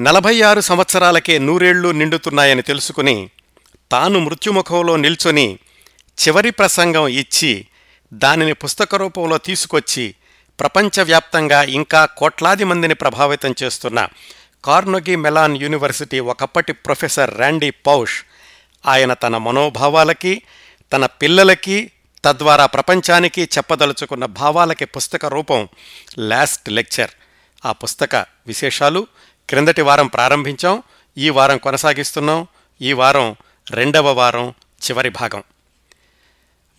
నలభై ఆరు సంవత్సరాలకే నూరేళ్ళు నిండుతున్నాయని తెలుసుకుని తాను మృత్యుముఖంలో నిల్చొని చివరి ప్రసంగం ఇచ్చి దానిని పుస్తక రూపంలో తీసుకొచ్చి ప్రపంచవ్యాప్తంగా ఇంకా కోట్లాది మందిని ప్రభావితం చేస్తున్న కార్నొగి మెలాన్ యూనివర్సిటీ ఒకప్పటి ప్రొఫెసర్ ర్యాండీ పౌష్ ఆయన తన మనోభావాలకి తన పిల్లలకి తద్వారా ప్రపంచానికి చెప్పదలుచుకున్న భావాలకి పుస్తక రూపం లాస్ట్ లెక్చర్. ఆ పుస్తక విశేషాలు క్రిందటి వారం ప్రారంభించాం ఈ వారం కొనసాగిస్తున్నాం ఈ వారం రెండవ వారం చివరి భాగం.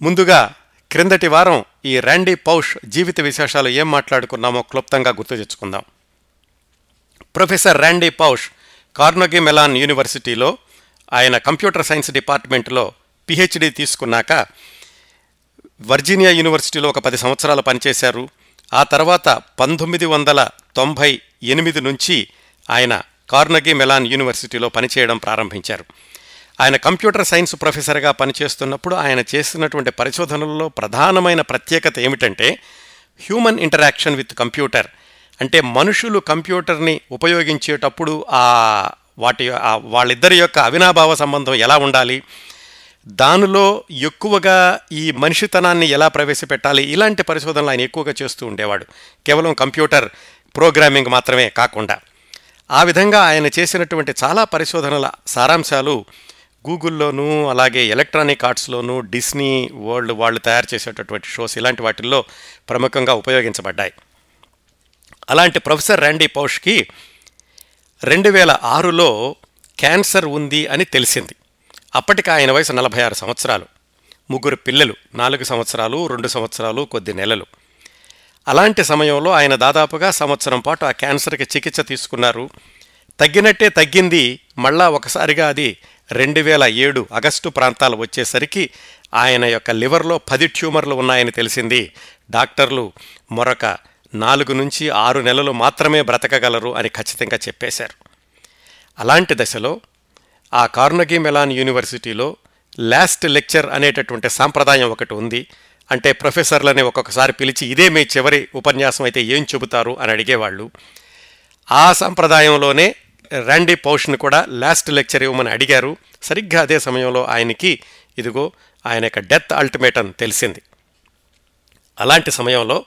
ముందుగా క్రిందటి వారం ఈ ర్యాండీ పౌష్ జీవిత విశేషాలు ఏం మాట్లాడుకున్నామో క్లుప్తంగా గుర్తు తెచ్చుకుందాం. Professor Randy Pausch Carnegie Mellon యూనివర్సిటీలో ఆయన కంప్యూటర్ సైన్స్ డిపార్ట్మెంట్లో పిహెచ్డి తీసుకున్నాక వర్జీనియా యూనివర్సిటీలో ఒక పది సంవత్సరాలు పనిచేశారు. ఆ తర్వాత పంతొమ్మిది వందల తొంభై ఎనిమిది నుంచి ఆయన కార్నగీ మెలాన్ యూనివర్సిటీలో పనిచేయడం ప్రారంభించారు. ఆయన కంప్యూటర్ సైన్స్ ప్రొఫెసర్గా పనిచేస్తున్నప్పుడు ఆయన చేస్తున్నటువంటి పరిశోధనల్లో ప్రధానమైన ప్రత్యేకత ఏమిటంటే హ్యూమన్ ఇంటరాక్షన్ విత్ కంప్యూటర్. అంటే మనుషులు కంప్యూటర్ని ఉపయోగించేటప్పుడు ఆ వాటి వాళ్ళిద్దరి యొక్క అవినాభావ సంబంధం ఎలా ఉండాలి? దానిలో ఎక్కువగా ఈ మనిషితనాన్ని ఎలా ప్రవేశపెట్టాలి? ఇలాంటి పరిశోధనలు ఆయన ఎక్కువగా చేస్తూ ఉండేవాడు. కేవలం కంప్యూటర్ ప్రోగ్రామింగ్ మాత్రమే కాకుండా. ఆ విధంగా ఆయన చేసినటువంటి చాలా పరిశోధనల సారాంశాలు గూగుల్లోనూ అలాగే ఎలక్ట్రానిక్ ఆర్ట్స్లోనూ డిస్నీ వరల్డ్ వాళ్ళు తయారు చేసేటటువంటి షోస్ ఇలాంటి వాటిల్లో ప్రముఖంగా ఉపయోగించబడ్డాయి. అలాంటి ప్రొఫెసర్ ర్యాండీ పౌష్కి రెండు వేల ఆరులో క్యాన్సర్ ఉంది అని తెలిసింది. అప్పటికి ఆయన వయసు నలభై ఆరు సంవత్సరాలు. ముగ్గురు పిల్లలు నాలుగు సంవత్సరాలు రెండు సంవత్సరాలు కొద్ది నెలలు. అలాంటి సమయంలో ఆయన దాదాపుగా సంవత్సరం పాటు ఆ క్యాన్సర్కి చికిత్స తీసుకున్నారు. తగ్గినట్టే తగ్గింది. మళ్ళా ఒకసారిగా అది రెండు వేల ఏడు ఆగస్టు ప్రాంతాలు వచ్చేసరికి ఆయన యొక్క లివర్లో పది ట్యూమర్లు ఉన్నాయని తెలిసింది. డాక్టర్లు మరొక నాలుగు నుంచి ఆరు నెలలు మాత్రమే బ్రతకగలరు అని ఖచ్చితంగా చెప్పేశారు. అలాంటి దశలో ఆ కార్నగీ మెలాన్ యూనివర్సిటీలో లాస్ట్ లెక్చర్ అనేటటువంటి సాంప్రదాయం ఒకటి ఉంది. అంటే ప్రొఫెసర్లని ఒక్కొక్కసారి పిలిచి ఇదే మీ చివరి ఉపన్యాసం అయితే ఏం చెబుతారు? అని అడిగేవాళ్ళు. ఆ సంప్రదాయంలోనే ర్యాండీ పౌష్ను కూడా లాస్ట్ లెక్చర్ ఇవ్వమని అడిగారు. సరిగ్గా అదే సమయంలో ఆయనకి ఇదిగో ఆయన యొక్క డెత్ అల్టిమేటం తెలిసింది. అలాంటి సమయంలో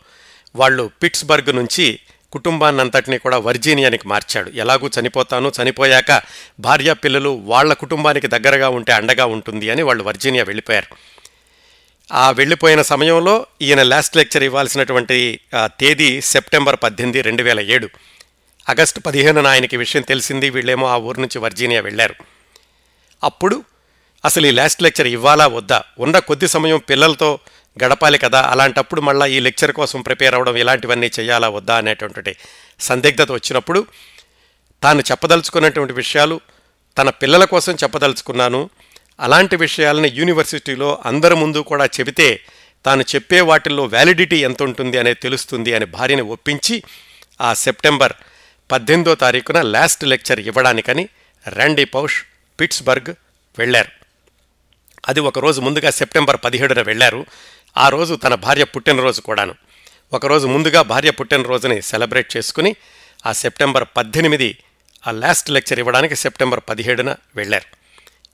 వాళ్ళు పిట్స్బర్గ్ నుంచి కుటుంబాన్నంతటినీ కూడా వర్జీనియానికి మార్చాడు. ఎలాగూ చనిపోతాను చనిపోయాక భార్య పిల్లలు వాళ్ళ కుటుంబానికి దగ్గరగా ఉంటే అండగా ఉంటుంది అని వాళ్ళు వర్జీనియా వెళ్ళిపోయారు. ఆ వెళ్ళిపోయిన సమయంలో ఈయన లాస్ట్ లెక్చర్ ఇవ్వాల్సినటువంటి తేదీ సెప్టెంబర్ పద్దెనిమిది రెండు వేల ఏడు. ఆగస్టు పదిహేనున ఆయనకి విషయం తెలిసింది వీళ్ళేమో ఆ ఊరు నుంచి వర్జీనియా వెళ్ళారు. అప్పుడు అసలు ఈ లాస్ట్ లెక్చర్ ఇవ్వాలా వద్దా? ఉన్న కొద్ది సమయం పిల్లలతో గడపాలి కదా అలాంటప్పుడు మళ్ళీ ఈ లెక్చర్ కోసం ప్రిపేర్ అవ్వడం ఇలాంటివన్నీ చేయాలా వద్దా అనేటువంటి సందిగ్ధత వచ్చినప్పుడు తాను చెప్పదలుచుకున్నటువంటి విషయాలు తన పిల్లల కోసం చెప్పదలుచుకున్నాను అలాంటి విషయాలని యూనివర్సిటీలో అందరి ముందు కూడా చెబితే తాను చెప్పే వాటిల్లో వ్యాలిడిటీ ఎంత ఉంటుంది అనేది తెలుస్తుంది అని భార్యని ఒప్పించి ఆ సెప్టెంబర్ పద్దెనిమిదో తారీఖున లాస్ట్ లెక్చర్ ఇవ్వడానికని ర్యాండీ పౌష్ పిట్స్బర్గ్ వెళ్ళారు. అది ఒకరోజు ముందుగా సెప్టెంబర్ పదిహేడున వెళ్ళారు. ఆ రోజు తన భార్య పుట్టినరోజు కూడాను. ఒకరోజు ముందుగా భార్య పుట్టినరోజుని సెలబ్రేట్ చేసుకుని ఆ సెప్టెంబర్ పద్దెనిమిది ఆ లాస్ట్ లెక్చర్ ఇవ్వడానికి సెప్టెంబర్ పదిహేడున వెళ్ళారు.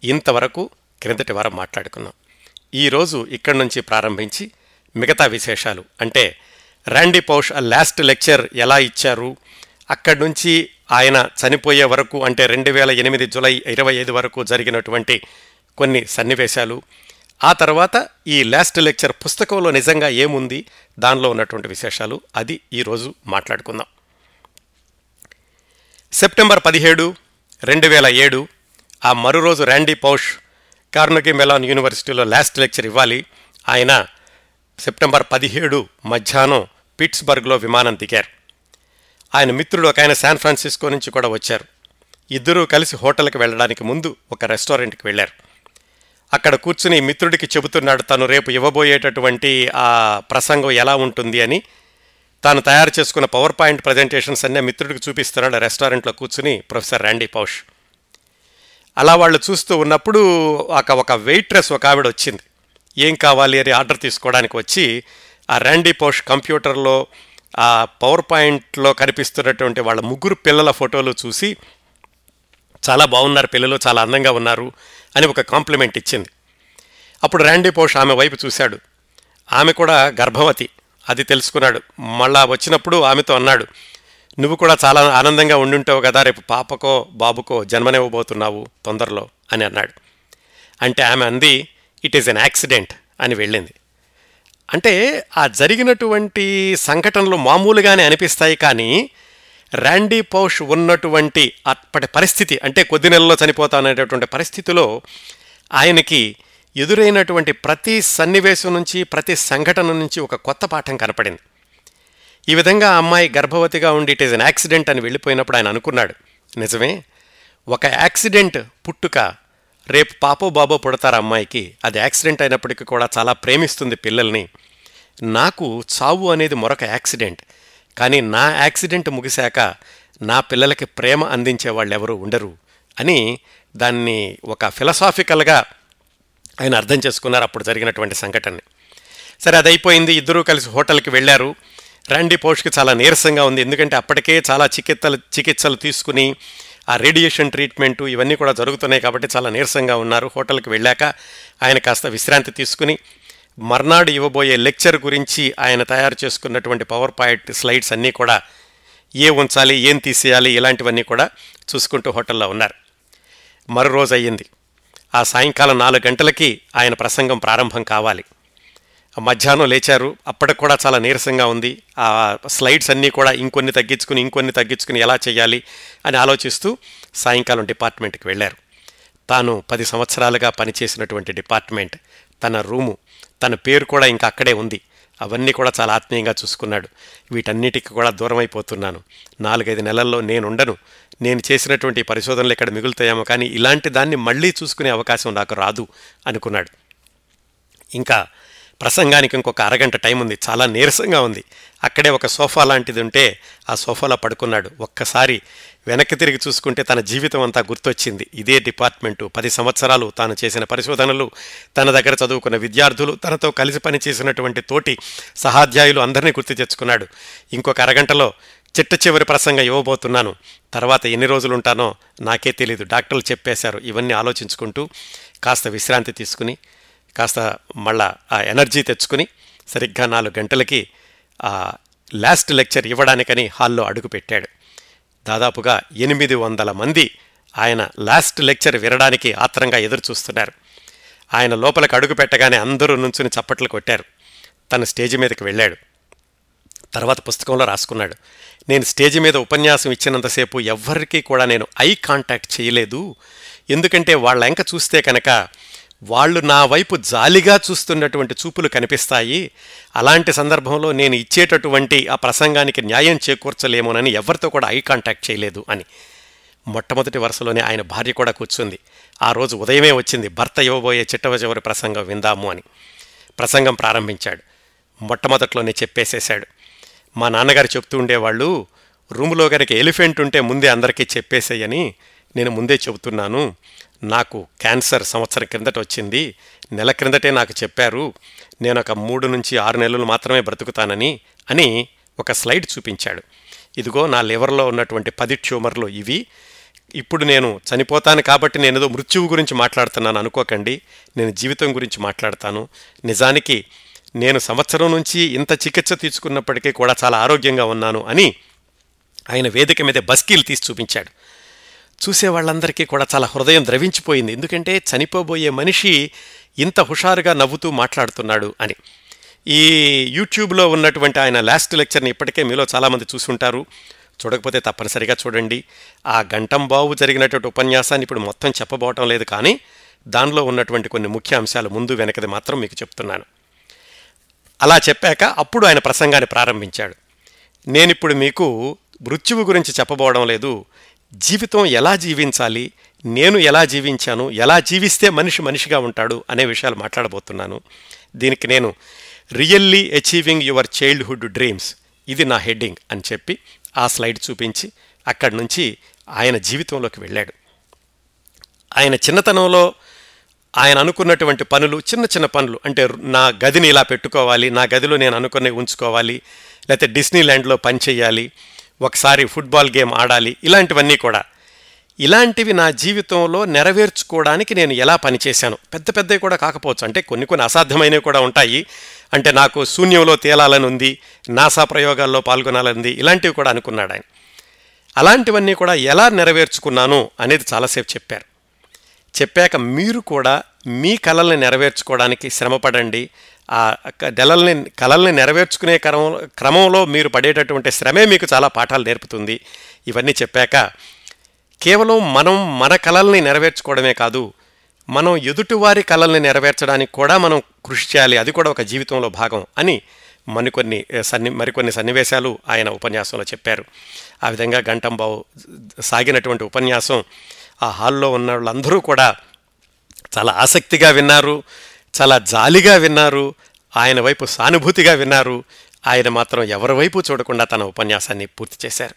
ఇంతవరకు క్రిందటి వారం మాట్లాడుకున్నాం. ఈరోజు ఇక్కడి నుంచి ప్రారంభించి మిగతా విశేషాలు. అంటే ర్యాండీ పౌష్ ఆ లాస్ట్ లెక్చర్ ఎలా ఇచ్చారు? అక్కడి నుంచి ఆయన చనిపోయే వరకు అంటే రెండు వేల ఎనిమిది జులై ఇరవై ఐదు వరకు జరిగినటువంటి కొన్ని సన్నివేశాలు. ఆ తర్వాత ఈ లాస్ట్ లెక్చర్ పుస్తకంలో నిజంగా ఏముంది? దానిలో ఉన్నటువంటి విశేషాలు. అది ఈరోజు మాట్లాడుకుందాం. సెప్టెంబర్ పదిహేడు రెండు వేల ఏడు ఆ మరో రోజు ర్యాండీ పౌష్ కార్నోకి మెలాన్ యూనివర్సిటీలో లాస్ట్ లెక్చర్ ఇవ్వాలి. ఆయన సెప్టెంబర్ పదిహేడు మధ్యాహ్నం పిట్స్బర్గ్లో విమానం దిగారు. ఆయన మిత్రుడు ఒక ఆయన శాన్ ఫ్రాన్సిస్కో నుంచి కూడా వచ్చారు. ఇద్దరూ కలిసి హోటల్కి వెళ్ళడానికి ముందు ఒక రెస్టారెంట్కి వెళ్ళారు. అక్కడ కూర్చుని మిత్రుడికి చెబుతున్నాడు తను రేపు ఇవ్వబోయేటటువంటి ఆ ప్రసంగం ఎలా ఉంటుంది అని. తాను తయారు చేసుకున్న పవర్ పాయింట్ ప్రజెంటేషన్స్ అన్నీ మిత్రుడికి చూపిస్తున్నాడు. ఆ రెస్టారెంట్లో కూర్చుని ప్రొఫెసర్ ర్యాండీ పౌష్. అలా వాళ్ళు చూస్తూ ఉన్నప్పుడు ఒక ఒక వెయిట్రెస్ ఒక ఆవిడ వచ్చింది. ఏం కావాలి అని ఆర్డర్ తీసుకోవడానికి వచ్చి ఆ ర్యాండీ పోష్ కంప్యూటర్లో ఆ పవర్ పాయింట్లో కనిపిస్తున్నటువంటి వాళ్ళ ముగ్గురు పిల్లల ఫోటోలు చూసి చాలా బాగున్నారు పిల్లలు చాలా అందంగా ఉన్నారు అని ఒక కాంప్లిమెంట్ ఇచ్చింది. అప్పుడు ర్యాండీ పోష్ ఆమె వైపు చూశాడు. ఆమె కూడా గర్భవతి అది తెలుసుకున్నాడు. మళ్ళా వచ్చినప్పుడు ఆమెతో అన్నాడు నువ్వు కూడా చాలా ఆనందంగా ఉండుంటావు కదా రేపు పాపకో బాబుకో జన్మనివ్వబోతున్నావు తొందరలో అని అన్నాడు. అంటే ఆమె అంది ఇట్ ఈస్ ఎన్ యాక్సిడెంట్ అని వెళ్ళింది. అంటే ఆ జరిగినటువంటి సంఘటనలు మామూలుగానే అనిపిస్తాయి కానీ ర్యాండీ పౌష్ ఉన్నటువంటి అప్పటి పరిస్థితి అంటే కొద్ది నెలల్లో చనిపోతాననేటటువంటి పరిస్థితిలో ఆయనకి ఎదురైనటువంటి ప్రతి సన్నివేశం నుంచి ప్రతి సంఘటన నుంచి ఒక కొత్త పాఠం కనపడింది. ఈ విధంగా ఆ అమ్మాయి గర్భవతిగా ఉండి ఇట్ ఈజ్ అన్ యాక్సిడెంట్ అని వెళ్ళిపోయినప్పుడు ఆయన అనుకున్నాడు. నిజమే? ఒక యాక్సిడెంట్ పుట్టుక రేపు పాపో బాబో పుడతారు అమ్మాయికి. అది యాక్సిడెంట్ అయినప్పటికీ కూడా చాలా ప్రేమిస్తుంది పిల్లల్ని. నాకు చావు అనేది మరొక యాక్సిడెంట్ కానీ నా యాక్సిడెంట్ ముగిశాక నా పిల్లలకి ప్రేమ అందించే వాళ్ళు ఎవరు ఉండరు అని దాన్ని ఒక ఫిలసాఫికల్గా ఆయన అర్థం చేసుకున్నారు అప్పుడు జరిగినటువంటి సంఘటనని. సరే అది అయిపోయింది. ఇద్దరూ కలిసి హోటల్కి వెళ్ళారు. ర్యాండీ పోష్కి చాలా నీరసంగా ఉంది. ఎందుకంటే అప్పటికే చాలా చికిత్సలు చికిత్సలు తీసుకుని ఆ రేడియేషన్ ట్రీట్మెంటు ఇవన్నీ కూడా జరుగుతున్నాయి కాబట్టి చాలా నీరసంగా ఉన్నారు. హోటల్కి వెళ్ళాక ఆయన కాస్త విశ్రాంతి తీసుకుని మర్నాడు ఇవ్వబోయే లెక్చర్ గురించి ఆయన తయారు చేసుకున్నటువంటి పవర్ పాయింట్ స్లైడ్స్ అన్నీ కూడా ఏ ఉంచాలి ఏం తీసేయాలి ఇలాంటివన్నీ కూడా చూసుకుంటూ హోటల్లో ఉన్నారు. మరో రోజు అయ్యింది. ఆ సాయంకాలం నాలుగు గంటలకి ఆయన ప్రసంగం ప్రారంభం కావాలి. మధ్యాహ్నం లేచారు. అప్పటికి కూడా చాలా నీరసంగా ఉంది. ఆ స్లైడ్స్ అన్నీ కూడా ఇంకొన్ని తగ్గించుకుని ఇంకొన్ని తగ్గించుకుని ఎలా చేయాలి అని ఆలోచిస్తూ సాయంకాలం డిపార్ట్మెంట్కి వెళ్ళారు. తాను పది సంవత్సరాలుగా పనిచేసినటువంటి డిపార్ట్మెంట్ తన రూము తన పేరు కూడా ఇంకా అక్కడే ఉంది. అవన్నీ కూడా చాలా ఆత్మీయంగా చూసుకున్నాడు. వీటన్నిటికీ కూడా దూరం అయిపోతున్నాను. నాలుగైదు నెలల్లో నేనుండను నేను చేసినటువంటి పరిశోధనలు ఇక్కడ మిగులుతాయేమో కానీ ఇలాంటి దాన్ని మళ్ళీ చూసుకునే అవకాశం నాకు రాదు అనుకున్నాడు. ఇంకా ప్రసంగానికి ఇంకొక అరగంట టైం ఉంది. చాలా నీరసంగా ఉంది. అక్కడే ఒక సోఫా లాంటిది ఉంటే ఆ సోఫాలో పడుకున్నాడు. ఒక్కసారి వెనక్కి తిరిగి చూసుకుంటే తన జీవితం అంతా గుర్తొచ్చింది. ఇదే డిపార్ట్మెంటు. పది సంవత్సరాలు తాను చేసిన పరిశోధనలు తన దగ్గర చదువుకున్న విద్యార్థులు తనతో కలిసి పనిచేసినటువంటి తోటి సహాధ్యాయులు అందరినీ గుర్తు తెచ్చుకున్నాడు. ఇంకొక అరగంటలో చిట్ట చివరి ప్రసంగం ఇవ్వబోతున్నాను. తర్వాత ఎన్ని రోజులు ఉంటానో నాకే తెలియదు డాక్టర్లు చెప్పేశారు. ఇవన్నీ ఆలోచించుకుంటూ కాస్త విశ్రాంతి తీసుకుని కాస్త మళ్ళా ఆ ఎనర్జీ తెచ్చుకుని సరిగ్గా నాలుగు గంటలకి ఆ లాస్ట్ లెక్చర్ ఇవ్వడానికని హాల్లో అడుగుపెట్టాడు దాదాపుగా ఎనిమిది వందల మంది ఆయన లాస్ట్ లెక్చర్ వినడానికి ఆత్రంగా ఎదురు చూస్తున్నారు. ఆయన లోపలికి అడుగు పెట్టగానే అందరూ నుంచుని చప్పట్లు కొట్టారు. తను స్టేజ్ మీదకి వెళ్ళాడు. తర్వాత పుస్తకంలో రాసుకున్నాడు. నేను స్టేజ్ మీద ఉపన్యాసం ఇచ్చినంతసేపు ఎవ్వరికీ కూడా నేను ఐ కాంటాక్ట్ చేయలేదు. ఎందుకంటే వాళ్ళ ఎంక చూస్తే కనుక వాళ్ళు నా వైపు జాలిగా చూస్తున్నటువంటి చూపులు కనిపిస్తాయి. అలాంటి సందర్భంలో నేను ఇచ్చేటటువంటి ఆ ప్రసంగానికి న్యాయం చేకూర్చలేమోనని ఎవరితో కూడా ఐ కాంటాక్ట్ చేయలేదు అని. మొట్టమొదటి వరుసలోనే ఆయన భార్య కూడా కూర్చుంది. ఆ రోజు ఉదయమే వచ్చింది భర్త ఇవ్వబోయే చిట్టవ చివరి ప్రసంగం విందాము అని. ప్రసంగం ప్రారంభించాడు. మొట్టమొదట్లోనే చెప్పేసేశాడు. మా నాన్నగారు చెప్తూ ఉండేవాళ్ళు రూములో గనక ఎలిఫెంట్ ఉంటే ముందే అందరికీ చెప్పేసేయని నేను ముందే చెబుతున్నాను. నాకు క్యాన్సర్ సంవత్సరం క్రిందట వచ్చింది. నెల క్రిందటే నాకు చెప్పారు నేను ఒక మూడు నుంచి ఆరు నెలలు మాత్రమే బ్రతుకుతానని అని ఒక స్లైడ్ చూపించాడు. ఇదిగో నా లివర్లో ఉన్నటువంటి పది ట్యూమర్లు ఇవి. ఇప్పుడు నేను చనిపోతాను కాబట్టి నేను ఏదో మృత్యువు గురించి మాట్లాడుతున్నాను అనుకోకండి. నేను జీవితం గురించి మాట్లాడతాను. నిజానికి నేను సంవత్సరం నుంచి ఇంత చికిత్స తీసుకున్నప్పటికీ కూడా చాలా ఆరోగ్యంగా ఉన్నాను అని ఆయన వేదిక మీద బస్కీలు తీసి చూపించాడు. చూసే వాళ్ళందరికీ కూడా చాలా హృదయం ద్రవించిపోయింది. ఎందుకంటే చనిపోబోయే మనిషి ఇంత హుషారుగా నవ్వుతూ మాట్లాడుతున్నాడు అని. ఈ యూట్యూబ్లో ఉన్నటువంటి ఆయన లాస్ట్ లెక్చర్ని ఇప్పటికే మీలో చాలామంది చూసుంటారు. చూడకపోతే తప్పనిసరిగా చూడండి. ఆ గంటంబావు జరిగినటువంటి ఉపన్యాసాన్ని ఇప్పుడు మొత్తం చెప్పబోవటం లేదు కానీ దానిలో ఉన్నటువంటి కొన్ని ముఖ్య అంశాలు ముందు వెనకది మాత్రం మీకు చెప్తున్నాను. అలా చెప్పాక అప్పుడు ఆయన ప్రసంగాన్ని ప్రారంభించాడు. నేనిప్పుడు మీకు మృత్యువు గురించి చెప్పబోవడం లేదు. జీవితం ఎలా జీవించాలి? నేను ఎలా జీవించాను? ఎలా జీవిస్తే మనిషి మనిషిగా ఉంటాడు? అనే విషయాలు మాట్లాడబోతున్నాను. దీనికి నేను really achieving your childhood dreams ఇది నా హెడ్డింగ్ అని చెప్పి ఆ స్లైడ్ చూపించి అక్కడి నుంచి ఆయన జీవితంలోకి వెళ్ళాడు. ఆయన చిన్నతనంలో ఆయన అనుకున్నటువంటి పనులు చిన్న చిన్న పనులు అంటే నా గదిని ఇలా పెట్టుకోవాలి నా గదిలో నేను అనుకునే ఉంచుకోవాలి లేకపోతే డిస్నీ ల్యాండ్లో పని చేయాలి ఒకసారి ఫుట్బాల్ గేమ్ ఆడాలి ఇలాంటివన్నీ కూడా. ఇలాంటివి నా జీవితంలో నెరవేర్చుకోవడానికి నేను ఎలా పనిచేశాను? పెద్ద పెద్దవి కూడా కాకపోవచ్చు. అంటే కొన్ని కొన్ని అసాధ్యమైనవి కూడా ఉంటాయి. అంటే నాకు శూన్యంలో తేలాలని ఉంది నాసా ప్రయోగాల్లో పాల్గొనాలని ఉంది ఇలాంటివి కూడా అనుకున్నాడు ఆయన. అలాంటివన్నీ కూడా ఎలా నెరవేర్చుకున్నాను అనేది చాలాసేపు చెప్పారు. చెప్పాక మీరు కూడా మీ కళల్ని నెరవేర్చుకోవడానికి శ్రమపడండి ఆ నెలల్ని కళల్ని నెరవేర్చుకునే క్రమం క్రమంలో మీరు పడేటటువంటి శ్రమే మీకు చాలా పాఠాలు నేర్పుతుంది. ఇవన్నీ చెప్పాక కేవలం మనం మన కళల్ని నెరవేర్చుకోవడమే కాదు మనం ఎదుటివారి కళల్ని నెరవేర్చడానికి కూడా మనం కృషి చేయాలి. అది కూడా ఒక జీవితంలో భాగం అని మరికొన్ని సన్ని మరికొన్ని సన్నివేశాలు ఆయన ఉపన్యాసంలో చెప్పారు. ఆ విధంగా గంటంబావు సాగినటువంటి ఉపన్యాసం ఆ హాల్లో ఉన్న వాళ్ళందరూ కూడా చాలా ఆసక్తిగా విన్నారు. చాలా జాలిగా విన్నారు. ఆయన వైపు సానుభూతిగా విన్నారు. ఆయన మాత్రం ఎవరి వైపు చూడకుండా తన ఉపన్యాసాన్ని పూర్తి చేశారు.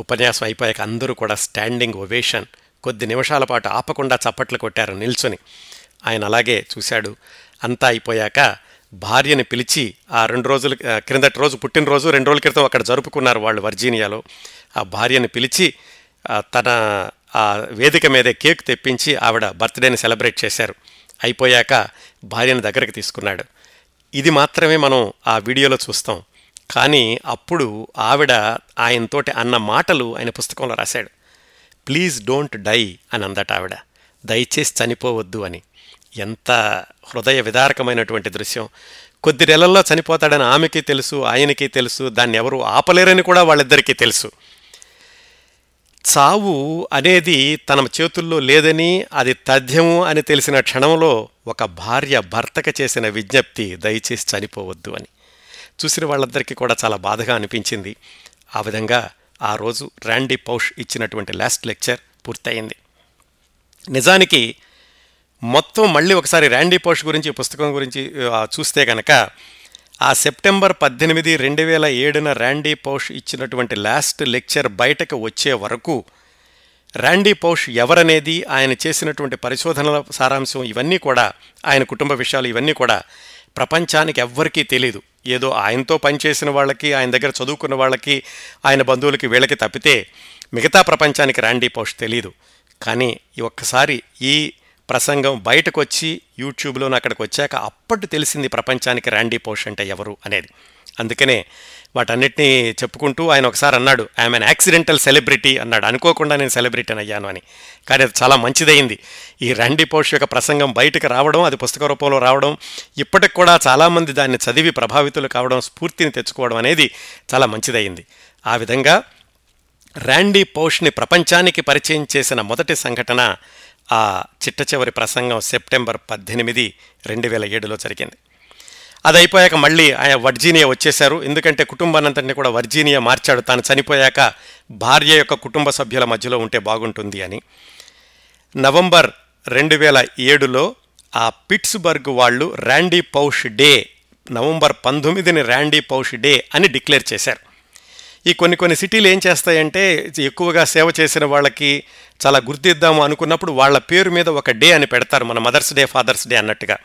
ఉపన్యాసం అయిపోయాక అందరూ కూడా స్టాండింగ్ ఒవేషన్ కొద్ది నిమిషాల పాటు ఆపకుండా చప్పట్లు కొట్టారు నిల్చుని. ఆయన అలాగే చూశాడు. అంతా అయిపోయాక భార్యని పిలిచి ఆ రెండు రోజుల క్రిందటి రోజు పుట్టినరోజు రెండు రోజుల క్రితం అక్కడ జరుపుకున్నారు వాళ్ళు వర్జీనియాలో. ఆ భార్యని పిలిచి తన ఆ వేదిక మీదే కేక్ తెప్పించి ఆవిడ బర్త్డేని సెలబ్రేట్ చేశారు. అయిపోయాక భార్యని దగ్గరికి తీసుకున్నాడు. ఇది మాత్రమే మనం ఆ వీడియోలో చూస్తాం. కానీ అప్పుడు ఆవిడ ఆయనతోటి అన్న మాటలు ఆయన పుస్తకంలో రాశాడు. ప్లీజ్ డోంట్ డై అని అందట ఆవిడ. దయచేసి చనిపోవద్దు అని. ఎంత హృదయ విదారకమైనటువంటి దృశ్యం. కొద్ది నెలల్లో చనిపోతాడని ఆమెకి తెలుసు ఆయనకి తెలుసు దాన్ని ఎవరు ఆపలేరని కూడా వాళ్ళిద్దరికీ తెలుసు. చావు అనేది తన చేతుల్లో లేదని అది తథ్యము అని తెలిసిన క్షణంలో ఒక భార్య భర్తకి చేసిన విజ్ఞప్తి దయచేసి చనిపోవద్దు అని. చూసిన వాళ్ళందరికీ కూడా చాలా బాధగా అనిపించింది. ఆ విధంగా ఆ రోజు ర్యాండీ పౌష్ ఇచ్చినటువంటి లాస్ట్ లెక్చర్ పూర్తయింది. నిజానికి మొత్తం మళ్ళీ ఒకసారి ర్యాండీ పౌష్ గురించి పుస్తకం గురించి చూస్తే కనుక ఆ సెప్టెంబర్ పద్దెనిమిది రెండు వేల ఏడున ర్యాండీ పౌష్ ఇచ్చినటువంటి లాస్ట్ లెక్చర్ బయటకు వచ్చే వరకు ర్యాండీ పౌష్ ఎవరనేది ఆయన చేసినటువంటి పరిశోధనల సారాంశం ఇవన్నీ కూడా ఆయన కుటుంబ విషయాలు ఇవన్నీ కూడా ప్రపంచానికి ఎవ్వరికీ తెలియదు ఏదో ఆయనతో పనిచేసిన వాళ్ళకి ఆయన దగ్గర చదువుకున్న వాళ్ళకి ఆయన బంధువులకి వీళ్ళకి తప్పితే మిగతా ప్రపంచానికి ర్యాండీ పౌష్ తెలియదు కానీ ఈ ఒక్కసారి ఈ ప్రసంగం బయటకు వచ్చి యూట్యూబ్లో అక్కడికి వచ్చాక అప్పటి తెలిసింది ప్రపంచానికి ర్యాండీ పోష్ అంటే ఎవరు అనేది. అందుకనే వాటన్నిటినీ చెప్పుకుంటూ ఆయన ఒకసారి అన్నాడు ఐఎమ్ అన్ యాక్సిడెంటల్ సెలబ్రిటీ అన్నాడు. అనుకోకుండా నేను సెలబ్రిటీ అయ్యాను అని. కానీ అది చాలా మంచిదైంది ఈ ర్యాండీ పోష్ యొక్క ప్రసంగం బయటకు రావడం అది పుస్తక రూపంలో రావడం ఇప్పటికి కూడా చాలామంది దాన్ని చదివి ప్రభావితులు కావడం స్ఫూర్తిని తెచ్చుకోవడం అనేది చాలా మంచిదైంది ఆ విధంగా ర్యాండీ పౌష్ని ప్రపంచానికి పరిచయం చేసిన మొదటి సంఘటన ఆ చిట్ట చివరి ప్రసంగం సెప్టెంబర్ పద్దెనిమిది రెండు వేల ఏడులో జరిగింది. అది అయిపోయాక మళ్ళీ ఆయన వర్జీనియా వచ్చేశారు. ఎందుకంటే కుటుంబానంతటిని కూడా వర్జీనియా మార్చాడు. తాను చనిపోయాక భార్య యొక్క కుటుంబ సభ్యుల మధ్యలో ఉంటే బాగుంటుంది అని. నవంబర్ రెండు వేల ఏడులో ఆ పిట్స్బర్గ్ వాళ్ళు ర్యాండీ పౌష్ డే నవంబర్ పంతొమ్మిదిని ర్యాండీ పౌష్ డే అని డిక్లేర్ చేశారు. ఈ కొన్ని కొన్ని సిటీలు ఏం చేస్తాయంటే ఎక్కువగా సేవ చేసిన వాళ్ళకి చాలా గుర్తిద్దాము అనుకున్నప్పుడు వాళ్ళ పేరు మీద ఒక డే అని పెడతారు మన మదర్స్ డే ఫాదర్స్ డే అన్నట్టుగా.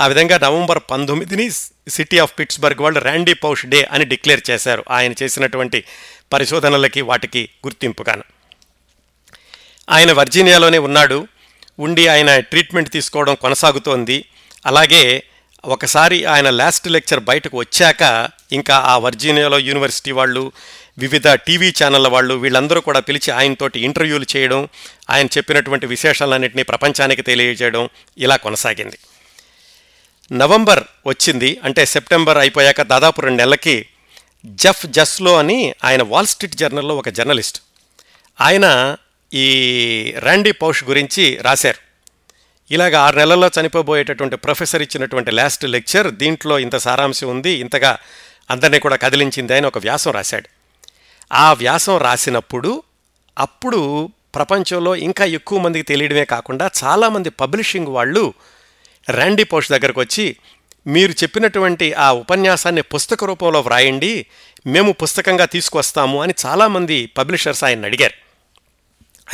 ఆ విధంగా నవంబర్ పంతొమ్మిదిని సిటీ ఆఫ్ పిట్స్బర్గ్ వాళ్ళు ర్యాండీ పౌష్ డే అని డిక్లేర్ చేశారు. ఆయన చేసినటువంటి పరిశోధనలకి వాటికి గుర్తింపుగాను. ఆయన వర్జీనియాలోనే ఉన్నాడు. ఉండి ఆయన ట్రీట్మెంట్ తీసుకోవడం కొనసాగుతోంది. అలాగే ఒకసారి ఆయన లాస్ట్ లెక్చర్ బయటకు వచ్చాక ఇంకా ఆ వర్జీనియాలో యూనివర్సిటీ వాళ్ళు వివిధ టీవీ ఛానళ్ళ వాళ్ళు వీళ్ళందరూ కూడా పిలిచి ఆయనతోటి ఇంటర్వ్యూలు చేయడం ఆయన చెప్పినటువంటి విశేషాలన్నింటినీ ప్రపంచానికి తెలియజేయడం ఇలా కొనసాగింది. నవంబర్ వచ్చింది అంటే సెప్టెంబర్ అయిపోయాక దాదాపు రెండు నెలలకి జెఫ్ జస్లో అని ఆయన వాల్ స్ట్రీట్ జర్నల్లో ఒక జర్నలిస్ట్. ఆయన ఈ ర్యాండీ పౌష్ గురించి రాశారు. ఇలాగ ఆరు నెలల్లో చనిపోబోయేటటువంటి ప్రొఫెసర్ ఇచ్చినటువంటి లాస్ట్ లెక్చర్ దీంట్లో ఇంత సారాంశం ఉంది ఇంతగా అందరినీ కూడా కదిలించింది అని ఒక వ్యాసం రాశాడు. ఆ వ్యాసం రాసినప్పుడు అప్పుడు ప్రపంచంలో ఇంకా ఎక్కువ మందికి తెలియడమే కాకుండా చాలామంది పబ్లిషింగ్ వాళ్ళు ర్యాండీ పోష్ దగ్గరకు వచ్చి మీరు చెప్పినటువంటి ఆ ఉపన్యాసాన్ని పుస్తక రూపంలో వ్రాయండి మేము పుస్తకంగా తీసుకొస్తాము అని చాలామంది పబ్లిషర్స్ ఆయన అడిగారు.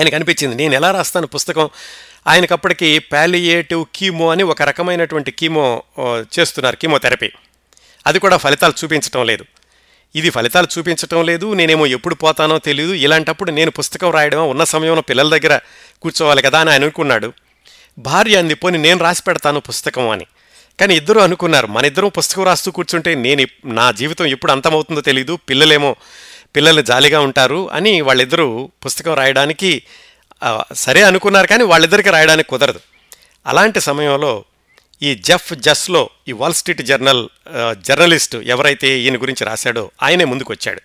ఆయనకు అనిపించింది నేను ఎలా రాస్తాను పుస్తకం? ఆయనకప్పటికి ప్యాలియేటివ్ కీమో అని ఒక రకమైనటువంటి కీమో చేస్తున్నారు కీమోథెరపీ. అది కూడా ఫలితాలు చూపించటం లేదు. ఇది ఫలితాలు చూపించటం లేదు నేనేమో ఎప్పుడు పోతానో తెలియదు ఇలాంటప్పుడు నేను పుస్తకం రాయడం ఉన్న సమయంలో పిల్లల దగ్గర కూర్చోవాలి కదా అని అనుకున్నాడు. భార్య అంది పోని నేను రాసి పెడతాను పుస్తకం అని. కానీ ఇద్దరూ అనుకున్నారు మన ఇద్దరం పుస్తకం రాస్తూ కూర్చుంటే నేను నా జీవితం ఎప్పుడు అంతమవుతుందో తెలియదు పిల్లలేమో పిల్లలు జాలిగా ఉంటారు అని వాళ్ళిద్దరూ పుస్తకం రాయడానికి సరే అనుకున్నారు కానీ వాళ్ళిద్దరికి రాయడానికి కుదరదు. అలాంటి సమయంలో ఈ జెఫ్ జస్లో ఈ వాల్ స్ట్రీట్ జర్నల్ జర్నలిస్ట్ ఎవరైతే ఈయన గురించి రాశాడో ఆయనే ముందుకొచ్చాడు.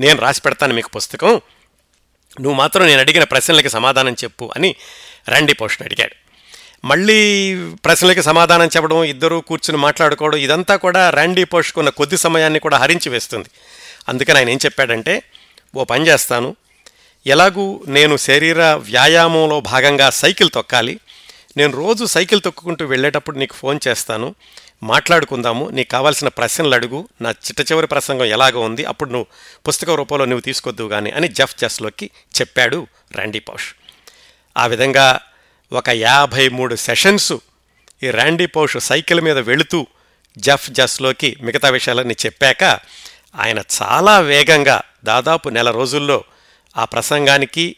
నేను రాసి పెడతాను మీకు పుస్తకం. నువ్వు మాత్రం నేను అడిగిన ప్రశ్నలకి సమాధానం చెప్పు అని రండి పోషన్ అడిగాడు. మళ్ళీ ప్రశ్నలకి సమాధానం చెప్పడం ఇద్దరూ కూర్చుని మాట్లాడుకోవడం ఇదంతా కూడా ర్యాండీ పోషుకున్న కొద్ది సమయాన్ని కూడా హరించి వేస్తుంది. అందుకని ఆయన ఏం చెప్పాడంటే ఓ పని చేస్తాను. ఎలాగూ నేను శరీర వ్యాయామంలో భాగంగా సైకిల్ తొక్కాలి. నేను రోజు సైకిల్ తొక్కుకుంటూ వెళ్ళేటప్పుడు నీకు ఫోన్ చేస్తాను మాట్లాడుకుందాము నీకు కావాల్సిన ప్రశ్నలు అడుగు నా చిట్ట చివరి ప్రసంగం ఎలాగ ఉంది అప్పుడు నువ్వు పుస్తక రూపంలో నువ్వు తీసుకొద్దు కానీ అని జఫ్ జస్లోకి చెప్పాడు ర్యాండీ పౌష్. ఆ విధంగా ఒక యాభై మూడు సెషన్స్ ఈ ర్యాండీ పౌష్ సైకిల్ మీద వెళుతూ జఫ్ జస్లోకి మిగతా విషయాలన్నీ చెప్పాక ఆయన చాలా వేగంగా దాదాపు నెల రోజుల్లో ఆ ప్రసంగానికి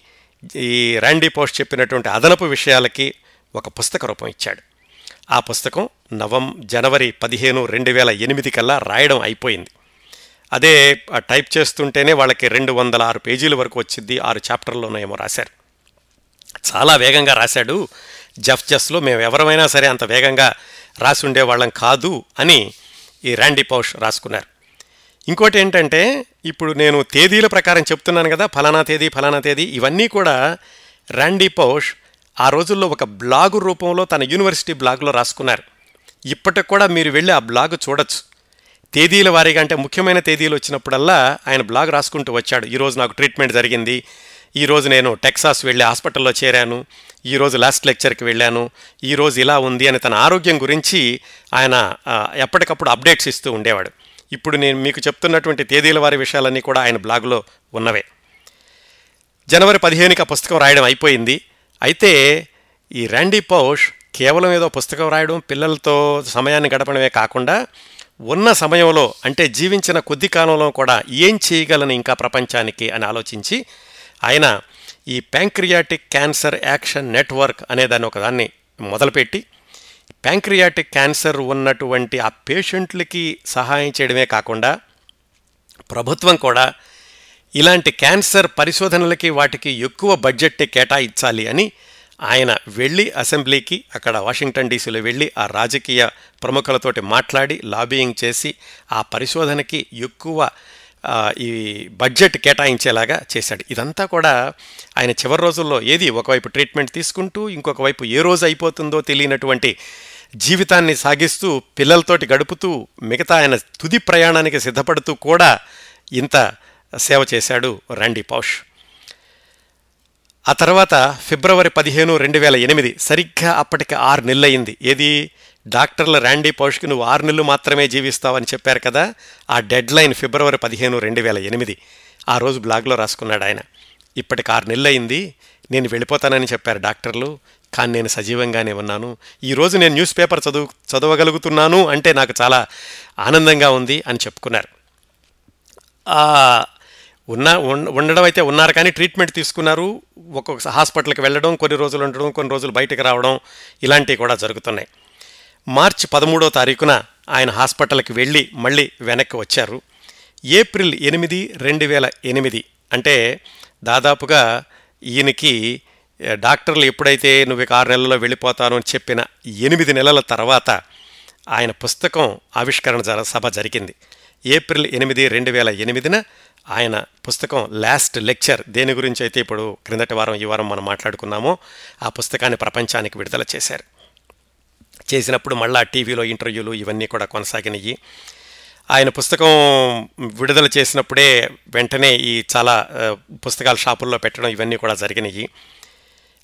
ఈ ర్యాండీ పోస్ట్ చెప్పినటువంటి అదనపు విషయాలకి ఒక పుస్తక రూపం ఇచ్చాడు. ఆ పుస్తకం నవం జనవరి పదిహేను రెండు వేల ఎనిమిది కల్లా రాయడం అయిపోయింది. అదే టైప్ చేస్తుంటేనే వాళ్ళకి రెండు వందల ఆరు పేజీల వరకు వచ్చింది ఆరు చాప్టర్లోనేమో రాశారు. చాలా వేగంగా రాశాడు. జఫ్ జస్లో మేము ఎవరమైనా సరే అంత వేగంగా రాసి ఉండేవాళ్ళం కాదు అని ఈ ర్యాండీ పౌష్ రాసుకున్నారు. ఇంకోటి ఏంటంటే ఇప్పుడు నేను తేదీల ప్రకారం చెప్తున్నాను కదా ఫలానా తేదీ ఫలానా తేదీ ఇవన్నీ కూడా ర్యాండీ పౌష్ ఆ రోజుల్లో ఒక బ్లాగు రూపంలో తన యూనివర్సిటీ బ్లాగులో రాసుకున్నారు. ఇప్పటికి కూడా మీరు వెళ్ళి ఆ బ్లాగ్ చూడొచ్చు. తేదీల వారీగా అంటే ముఖ్యమైన తేదీలు వచ్చినప్పుడల్లా ఆయన బ్లాగ్ రాసుకుంటూ వచ్చాడు. ఈరోజు నాకు ట్రీట్మెంట్ జరిగింది. ఈరోజు నేను టెక్సాస్ వెళ్ళి హాస్పిటల్లో చేరాను. ఈరోజు లాస్ట్ లెక్చర్కి వెళ్ళాను. ఈరోజు ఇలా ఉంది అని తన ఆరోగ్యం గురించి ఆయన ఎప్పటికప్పుడు అప్డేట్స్ ఇస్తూ ఉండేవాడు. ఇప్పుడు నేను మీకు చెప్తున్నటువంటి తేదీల వారి విషయాలన్నీ కూడా ఆయన బ్లాగ్లో ఉన్నవే. జనవరి పదిహేనుకి ఆ పుస్తకం రాయడం అయిపోయింది. అయితే ఈ ర్యాండీ పౌష్ కేవలం ఏదో పుస్తకం రాయడం పిల్లలతో సమయాన్ని గడపడమే కాకుండా ఉన్న సమయంలో అంటే జీవించిన కొద్ది కాలంలో కూడా ఏం చేయగలను ఇంకా ప్రపంచానికి అని ఆలోచించి ఆయన ఈ ప్యాంక్రియాటిక్ క్యాన్సర్ యాక్షన్ నెట్వర్క్ అనే దాన్ని ఒకదాన్ని మొదలుపెట్టి ప్యాంక్రియాటిక్ క్యాన్సర్ ఉన్నటువంటి ఆ పేషెంట్లకి సహాయం చేయడమే కాకుండా ప్రభుత్వం కూడా ఇలాంటి క్యాన్సర్ పరిశోధనలకి వాటికి ఎక్కువ బడ్జెట్ కేటాయించాలి అని ఆయన వెళ్ళి అసెంబ్లీకి అక్కడ వాషింగ్టన్ డీసీలో వెళ్ళి ఆ రాజకీయ ప్రముఖులతోటి మాట్లాడి లాబియింగ్ చేసి ఆ పరిశోధనకి ఎక్కువ ఈ బడ్జెట్ కేటాయించేలాగా చేశాడు. ఇదంతా కూడా ఆయన చివరి రోజుల్లో ఏది ఒకవైపు ట్రీట్మెంట్ తీసుకుంటూ ఇంకొక వైపు ఏ రోజు అయిపోతుందో తెలియనటువంటి జీవితాన్ని సాగిస్తూ పిల్లలతోటి గడుపుతూ మిగతా ఆయన తుది ప్రయాణానికి సిద్ధపడుతూ కూడా ఇంత సేవ చేశాడు రండి పౌష్. ఆ తర్వాత ఫిబ్రవరి పదిహేను రెండు వేల ఎనిమిది సరిగ్గా అప్పటికి ఆరు నెలలు అయింది. ఏది? డాక్టర్లు ర్యాండీ పౌష్కి నువ్వు ఆరు నెలలు మాత్రమే జీవిస్తావని చెప్పారు కదా ఆ డెడ్ లైన్ ఫిబ్రవరి పదిహేను రెండు వేల ఎనిమిది. ఆ రోజు బ్లాగ్లో రాసుకున్నాడు ఆయన. ఇప్పటికి ఆరు నెలలు అయింది నేను వెళ్ళిపోతానని చెప్పారు డాక్టర్లు కానీ నేను సజీవంగానే ఉన్నాను. ఈరోజు నేను న్యూస్ పేపర్ చదువు చదవగలుగుతున్నాను అంటే నాకు చాలా ఆనందంగా ఉంది అని చెప్పుకున్నారు. ఉన్న ఉండడం అయితే ఉన్నారు కానీ ట్రీట్మెంట్ తీసుకున్నారు. ఒక్కొక్క హాస్పిటల్కి వెళ్ళడం కొన్ని రోజులు ఉండడం కొన్ని రోజులు బయటకు రావడం ఇలాంటివి కూడా జరుగుతున్నాయి. మార్చి పదమూడో తారీఖున ఆయన హాస్పిటల్కి వెళ్ళి మళ్ళీ వెనక్కి వచ్చారు. ఏప్రిల్ ఎనిమిది రెండు వేల ఎనిమిది అంటే దాదాపుగా ఈయనకి డాక్టర్లు ఎప్పుడైతే నువ్వు ఆరు నెలల్లో వెళ్ళిపోతాను అని చెప్పిన ఎనిమిది నెలల తర్వాత ఆయన పుస్తకం ఆవిష్కరణ సభ జరిగింది. ఏప్రిల్ ఎనిమిది రెండు వేల ఎనిమిదిన ఆయన పుస్తకం లాస్ట్ లెక్చర్ దేని గురించి అయితే ఇప్పుడు క్రిందటి వారం ఈ వారం మనం మాట్లాడుకున్నామో ఆ పుస్తకాన్ని ప్రపంచానికి విడుదల చేశారు. చేసినప్పుడు మళ్ళా టీవీలో ఇంటర్వ్యూలు ఇవన్నీ కూడా కొనసాగినాయి. ఆయన పుస్తకం విడుదల చేసినప్పుడే వెంటనే ఈ చాలా పుస్తకాల షాపుల్లో పెట్టడం ఇవన్నీ కూడా జరిగినాయి.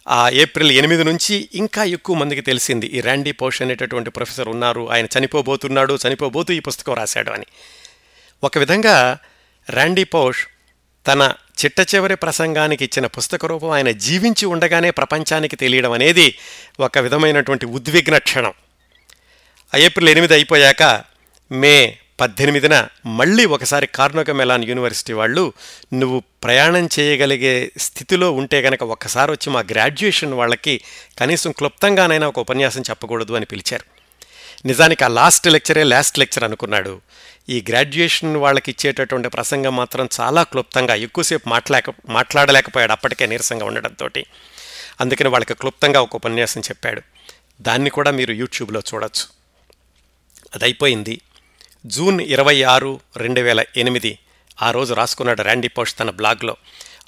ఆ ఏప్రిల్ ఎనిమిది నుంచి ఇంకా ఎక్కువ మందికి తెలిసింది ఈ ర్యాండీ పోష్ అనేటటువంటి ప్రొఫెసర్ ఉన్నారు ఆయన చనిపోబోతున్నాడు చనిపోబోతూ ఈ పుస్తకం రాశాడు అని. ఒక విధంగా ర్యాండీ పోష్ తన చిట్ట చివరి ప్రసంగానికి ఇచ్చిన పుస్తక రూపం ఆయన జీవించి ఉండగానే ప్రపంచానికి తెలియడం అనేది ఒక విధమైనటువంటి ఉద్విగ్న క్షణం. ఏప్రిల్ ఎనిమిది అయిపోయాక మే పద్దెనిమిదిన మళ్ళీ ఒకసారి కార్నోగ మెలాన్ యూనివర్సిటీ వాళ్ళు నువ్వు ప్రయాణం చేయగలిగే స్థితిలో ఉంటే గనక ఒక్కసారి వచ్చి మా గ్రాడ్యుయేషన్ వాళ్ళకి కనీసం క్లుప్తంగానైనా ఒక ఉపన్యాసం చెప్పకూడదు అని పిలిచారు. నిజానికి ఆ లాస్ట్ లెక్చరే లాస్ట్ లెక్చర్ అనుకున్నాడు. ఈ గ్రాడ్యుయేషన్ వాళ్ళకి ఇచ్చేటటువంటి ప్రసంగం మాత్రం చాలా క్లుప్తంగా ఎక్కువసేపు మాట్లాక మాట్లాడలేకపోయాడు అప్పటికే నీరసంగా ఉండడంతో అందుకని వాళ్ళకి క్లుప్తంగా ఒక ఉపన్యాసం చెప్పాడు. దాన్ని కూడా మీరు యూట్యూబ్లో చూడొచ్చు. అది అయిపోయింది జూన్ ఇరవై ఆరు రెండు వేల ఎనిమిది. ఆ రోజు రాసుకున్నాడు ర్యాండీ పోష్ తన బ్లాగ్లో.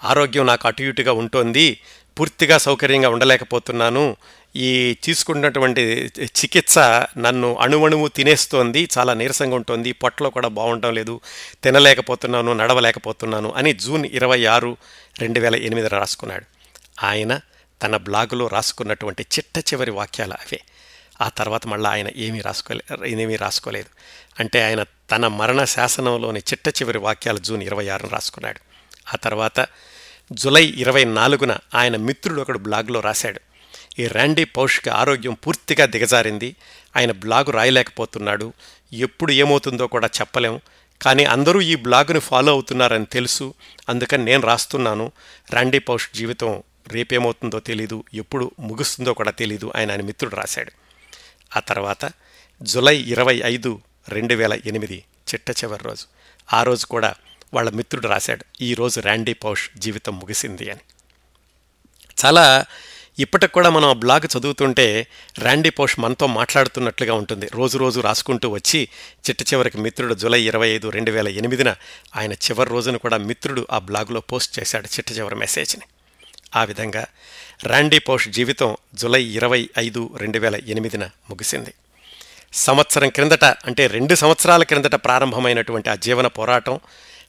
ఆరోగ్యం నాకు అటు ఇటుగా ఉంటుంది. పూర్తిగా సౌకర్యంగా ఉండలేకపోతున్నాను. ఈ తీసుకున్నటువంటి చికిత్స నన్ను అణువణువు తినేస్తోంది చాలా నీరసంగా ఉంటుంది పొట్టలో కూడా బాగుండటం లేదు తినలేకపోతున్నాను నడవలేకపోతున్నాను అని జూన్ ఇరవై ఆరు రెండు వేల ఎనిమిది రాసుకున్నాడు. ఆయన తన బ్లాగులో రాసుకున్నటువంటి చిట్ట చివరి వాక్యాలు అవే. ఆ తర్వాత మళ్ళీ ఆయన ఏమీ రాసుకోలే ఏమీ రాసుకోలేదు. అంటే ఆయన తన మరణ శాసనంలోని చిట్ట చివరి వాక్యాలు జూన్ ఇరవై ఆరును రాసుకున్నాడు. ఆ తర్వాత జులై ఇరవై నాలుగున ఆయన మిత్రుడు ఒకడు బ్లాగ్లో రాశాడు. ఈ ర్యాండీ పౌష్కి ఆరోగ్యం పూర్తిగా దిగజారింది. ఆయన బ్లాగు రాయలేకపోతున్నాడు. ఎప్పుడు ఏమవుతుందో కూడా చెప్పలేం. కానీ అందరూ ఈ బ్లాగుని ఫాలో అవుతున్నారని తెలుసు. అందుకని నేను రాస్తున్నాను. ర్యాండీ పౌష్ జీవితం రేపేమవుతుందో తెలీదు. ఎప్పుడు ముగుస్తుందో కూడా తెలీదు ఆయన ఆయన మిత్రుడు రాశాడు. ఆ తర్వాత జులై ఇరవై ఐదు రెండు వేల ఎనిమిది చిట్ట చివరి రోజు. ఆ రోజు కూడా వాళ్ళ మిత్రుడు రాశాడు ఈరోజు ర్యాండీ పౌష్ జీవితం ముగిసింది అని. చాలా ఇప్పటికి కూడా మనం ఆ బ్లాగ్ చదువుతుంటే ర్యాండీ పోష్ మనతో మాట్లాడుతున్నట్లుగా ఉంటుంది. రోజు రోజు రాసుకుంటూ వచ్చి చిట్ట చివరికి మిత్రుడు జూలై ఇరవై ఐదు రెండు వేల ఎనిమిదిన ఆయన చివరి రోజున కూడా మిత్రుడు ఆ బ్లాగ్లో పోస్ట్ చేశాడు చిట్ట చివరి మెసేజ్ని. ఆ విధంగా ర్యాండీ పోష్ జీవితం జూలై ఇరవై ఐదు రెండు వేల ఎనిమిదిన ముగిసింది. సంవత్సరం క్రిందట అంటే రెండు సంవత్సరాల క్రిందట ప్రారంభమైనటువంటి ఆ జీవన పోరాటం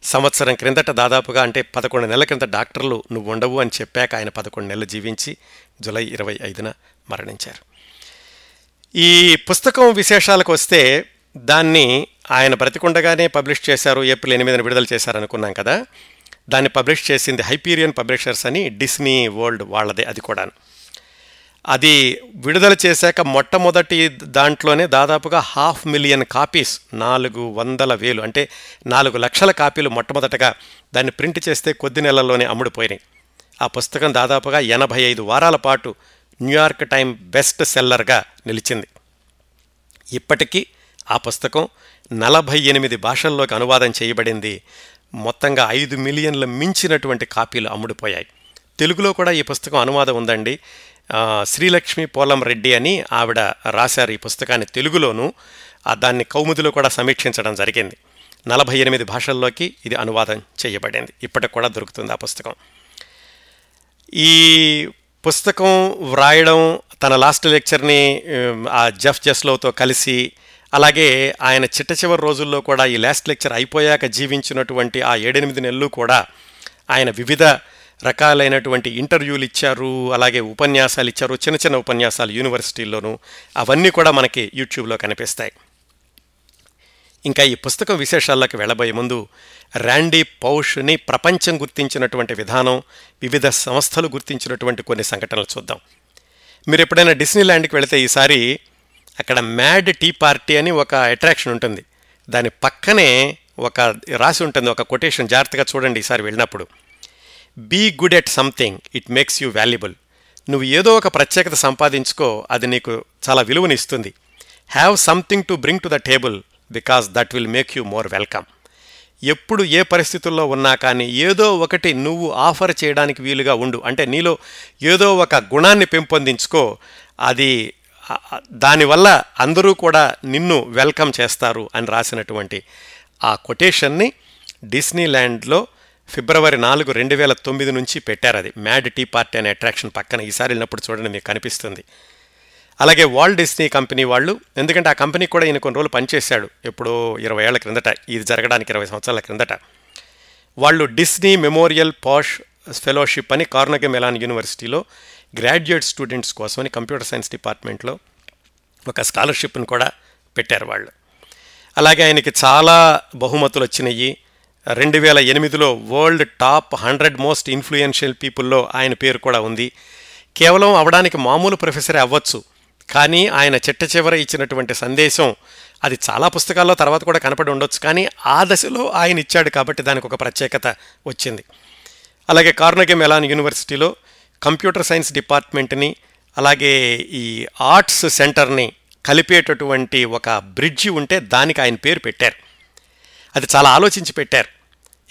సంవత్సరం క్రిందట దాదాపుగా అంటే పదకొండు నెలల క్రింద డాక్టర్లు నువ్వు ఉండవు అని చెప్పాక ఆయన పదకొండు నెలలు జీవించి జూలై ఇరవై ఐదున మరణించారు. ఈ పుస్తకం విశేషాలకు వస్తే దాన్ని ఆయన బ్రతికుండగానే పబ్లిష్ చేశారు ఏప్రిల్ ఎనిమిదిన విడుదల చేశారనుకున్నాం కదా. దాన్ని పబ్లిష్ చేసింది హైపీరియన్ పబ్లిషర్స్ అని డిస్నీ వరల్డ్ వాళ్ళదే అది కూడాను. అది విడుదల చేశాక మొట్టమొదటి దాంట్లోనే దాదాపుగా హాఫ్ మిలియన్ కాపీస్ నాలుగు వందల వేలు అంటే నాలుగు లక్షల కాపీలు మొట్టమొదటగా దాన్ని ప్రింట్ చేస్తే కొద్ది నెలల్లోనే అమ్ముడుపోయినాయి. ఆ పుస్తకం దాదాపుగా ఎనభై ఐదు వారాల పాటు న్యూయార్క్ టైం బెస్ట్ సెల్లర్గా నిలిచింది. ఇప్పటికీ ఆ పుస్తకం నలభై ఎనిమిది భాషల్లోకి అనువాదం చేయబడింది. మొత్తంగా ఐదు మిలియన్ల మించినటువంటి కాపీలు అమ్ముడుపోయాయి. తెలుగులో కూడా ఈ పుస్తకం అనువాదం ఉందండి. శ్రీలక్ష్మి పోలం రెడ్డి అని ఆవిడ రాశారు ఈ పుస్తకాన్ని తెలుగులోను దాన్ని కౌముదిలో కూడా సమీక్షించడం జరిగింది. నలభై ఎనిమిది భాషల్లోకి ఇది అనువాదం చేయబడింది. ఇప్పటికి కూడా దొరుకుతుంది ఆ పుస్తకం. ఈ పుస్తకం వ్రాయడం తన లాస్ట్ లెక్చర్ని ఆ జఫ్ జస్లోతో కలిసి అలాగే ఆయన చిట్ట చివరి రోజుల్లో కూడా ఈ లాస్ట్ లెక్చర్ అయిపోయాక జీవించినటువంటి ఆ ఏడెనిమిది నెలలు కూడా ఆయన వివిధ రకాలైనటువంటి ఇంటర్వ్యూలు ఇచ్చారు అలాగే ఉపన్యాసాలు ఇచ్చారు చిన్న చిన్న ఉపన్యాసాలు యూనివర్సిటీల్లోనూ. అవన్నీ కూడా మనకి యూట్యూబ్లో కనిపిస్తాయి. ఇంకా ఈ పుస్తకం విశేషాల్లోకి వెళ్ళబోయే ముందు ర్యాండీ పౌష్ని ప్రపంచం గుర్తించినటువంటి విధానం వివిధ సంస్థలు గుర్తించినటువంటి కొన్ని సంఘటనలు చూద్దాం. మీరు ఎప్పుడైనా డిస్నీల్యాండ్కి వెళితే ఈసారి అక్కడ మ్యాడ్ టీ పార్టీ అని ఒక అట్రాక్షన్ ఉంటుంది. దాని పక్కనే ఒక రాసి ఉంటుంది ఒక కొటేషన్ జాగ్రత్తగా చూడండి ఈసారి వెళ్ళినప్పుడు. Be good at something it makes you valuable నువ్వు ఏదో ఒక ప్రత్యేకత సంపాదించుకో అది నీకు చాలా విలువనిస్తుంది. Have something to bring to the table because that will make you more welcome ఎప్పుడు ఏ పరిస్థితుల్లో ఉన్నా కానీ ఏదో ఒకటి నువ్వు ఆఫర్ చేయడానికి వీలుగా ఉండు. అంటే నీలో ఏదో ఒక గుణాన్ని పెంపొందించుకో అది దానివల్ల అందరూ కూడా నిన్ను వెల్కమ్ చేస్తారు అని రాసినటువంటి ఆ కొటేషన్ని డిస్నీల్యాండ్లో ఫిబ్రవరి నాలుగు రెండు వేల తొమ్మిది నుంచి పెట్టారు అది. మ్యాడ్ టీ పార్టీ అనే అట్రాక్షన్ పక్కన ఈసారి వెళ్ళినప్పుడు చూడండి మీకు కనిపిస్తుంది. అలాగే వాల్ట్ డిస్నీ కంపెనీ వాళ్ళు ఎందుకంటే ఆ కంపెనీ కూడా ఈయన కొన్ని రోజులు పనిచేశాడు ఎప్పుడో ఇరవై ఏళ్ళ క్రిందట ఇది జరగడానికి ఇరవై సంవత్సరాల క్రిందట. వాళ్ళు డిస్నీ మెమోరియల్ పాష్ ఫెలోషిప్ అని కార్నగీ మెలాన్ యూనివర్సిటీలో గ్రాడ్యుయేట్ స్టూడెంట్స్ కోసమని కంప్యూటర్ సైన్స్ డిపార్ట్మెంట్లో ఒక స్కాలర్షిప్ని కూడా పెట్టారు వాళ్ళు. అలాగే ఆయనకి చాలా బహుమతులు వచ్చినాయి. రెండు వేల ఎనిమిదిలో world top hundred most influential పీపుల్లో ఆయన పేరు కూడా ఉంది. కేవలం అవడానికి మామూలు ప్రొఫెసరే అవ్వచ్చు కానీ ఆయన చిట్ట చివర ఇచ్చినటువంటి సందేశం అది చాలా పుస్తకాల్లో తర్వాత కూడా కనపడి ఉండొచ్చు కానీ ఆ దశలో ఆయన ఇచ్చాడు కాబట్టి దానికి ఒక ప్రత్యేకత వచ్చింది. అలాగే కార్నగే మెలాన్ యూనివర్సిటీలో కంప్యూటర్ సైన్స్ డిపార్ట్మెంట్ని అలాగే ఈ ఆర్ట్స్ సెంటర్ని కలిపేటటువంటి ఒక బ్రిడ్జి ఉంటే దానికి ఆయన పేరు పెట్టారు. అది చాలా ఆలోచించి పెట్టారు.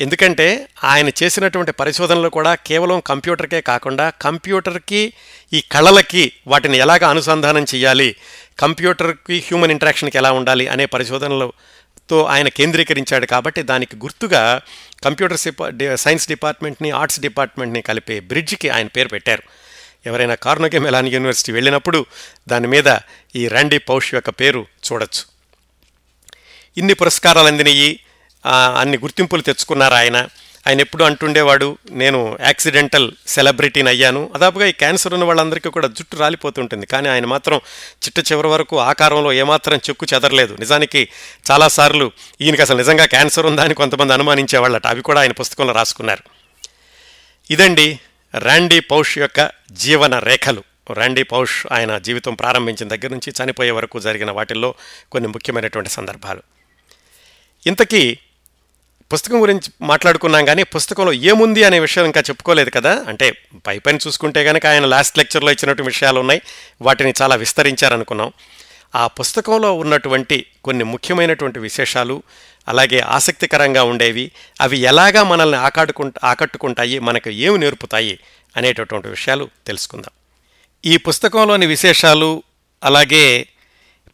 ఎందుకంటే ఆయన చేసినటువంటి పరిశోధనలు కూడా కేవలం కంప్యూటర్కే కాకుండా కంప్యూటర్కి ఈ కళలకి వాటిని ఎలాగ అనుసంధానం చేయాలి కంప్యూటర్కి హ్యూమన్ ఇంటరాక్షన్కి ఎలా ఉండాలి అనే పరిశోధనలతో ఆయన కేంద్రీకరించాడు కాబట్టి దానికి గుర్తుగా కంప్యూటర్ సైన్స్ డిపార్ట్మెంట్ని ఆర్ట్స్ డిపార్ట్మెంట్ని కలిపే బ్రిడ్జ్కి ఆయన పేరు పెట్టారు. ఎవరైనా కార్నోగే మెలాన్ యూనివర్సిటీ వెళ్ళినప్పుడు దాని మీద ఈ రండి పౌష్ యొక్క పేరు చూడొచ్చు. ఇన్ని పురస్కారాలు అందినయి. అన్ని గుర్తింపులు తెచ్చుకున్నారు ఆయన. ఆయన ఎప్పుడు అంటుండేవాడు నేను యాక్సిడెంటల్ సెలబ్రిటీని అయ్యాను. అదాపుగా ఈ క్యాన్సర్ ఉన్న వాళ్ళందరికీ కూడా జుట్టు రాలిపోతుంటుంది. కానీ ఆయన మాత్రం చిట్ట చివరి వరకు ఆకారంలో ఏమాత్రం చెక్కు చెదరలేదు. నిజానికి చాలాసార్లు ఈయనకి అసలు నిజంగా క్యాన్సర్ ఉందా అని కొంతమంది అనుమానించేవాళ్ళట. అవి కూడా ఆయన పుస్తకంలో రాసుకున్నారు. ఇదండి ర్యాండీ పౌష్ యొక్క జీవన రేఖలు. ర్యాండీ పౌష్ ఆయన జీవితం ప్రారంభించిన దగ్గర నుంచి చనిపోయే వరకు జరిగిన వాటిల్లో కొన్ని ముఖ్యమైనటువంటి సందర్భాలు. ఇంతకీ పుస్తకం గురించి మాట్లాడుకున్నాం కానీ పుస్తకంలో ఏముంది అనే విషయం ఇంకా చెప్పుకోలేదు కదా. అంటే పై పైన చూసుకుంటే కనుక ఆయన లాస్ట్ లెక్చర్లో ఇచ్చినటువంటి విషయాలు ఉన్నాయి వాటిని చాలా విస్తరించారనుకున్నాం. ఆ పుస్తకంలో ఉన్నటువంటి కొన్ని ముఖ్యమైనటువంటి విశేషాలు అలాగే ఆసక్తికరంగా ఉండేవి అవి ఎలాగా మనల్ని ఆకాడుకుంట ఆకట్టుకుంటాయి మనకు ఏమి నేర్పుతాయి అనేటటువంటి విషయాలు తెలుసుకుందాం. ఈ పుస్తకంలోని విశేషాలు అలాగే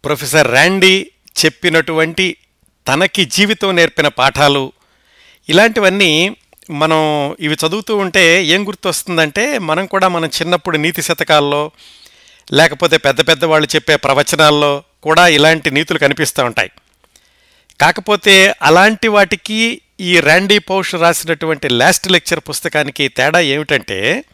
ప్రొఫెసర్ ర్యాండీ చెప్పినటువంటి తనకి జీవితం నేర్పిన పాఠాలు ఇలాంటివన్నీ మనం ఇవి చదువుతూ ఉంటే ఏం గుర్తొస్తుందంటే మనం కూడా మనం చిన్నప్పుడు నీతి శతకాల్లో లేకపోతే పెద్ద పెద్ద వాళ్ళు చెప్పే ప్రవచనాల్లో కూడా ఇలాంటి నీతులు కనిపిస్తూ ఉంటాయి. కాకపోతే అలాంటి వాటికి ఈ ర్యాండీ పౌష్ రాసినటువంటి లాస్ట్ లెక్చర్ పుస్తకానికి తేడా ఏమిటంటే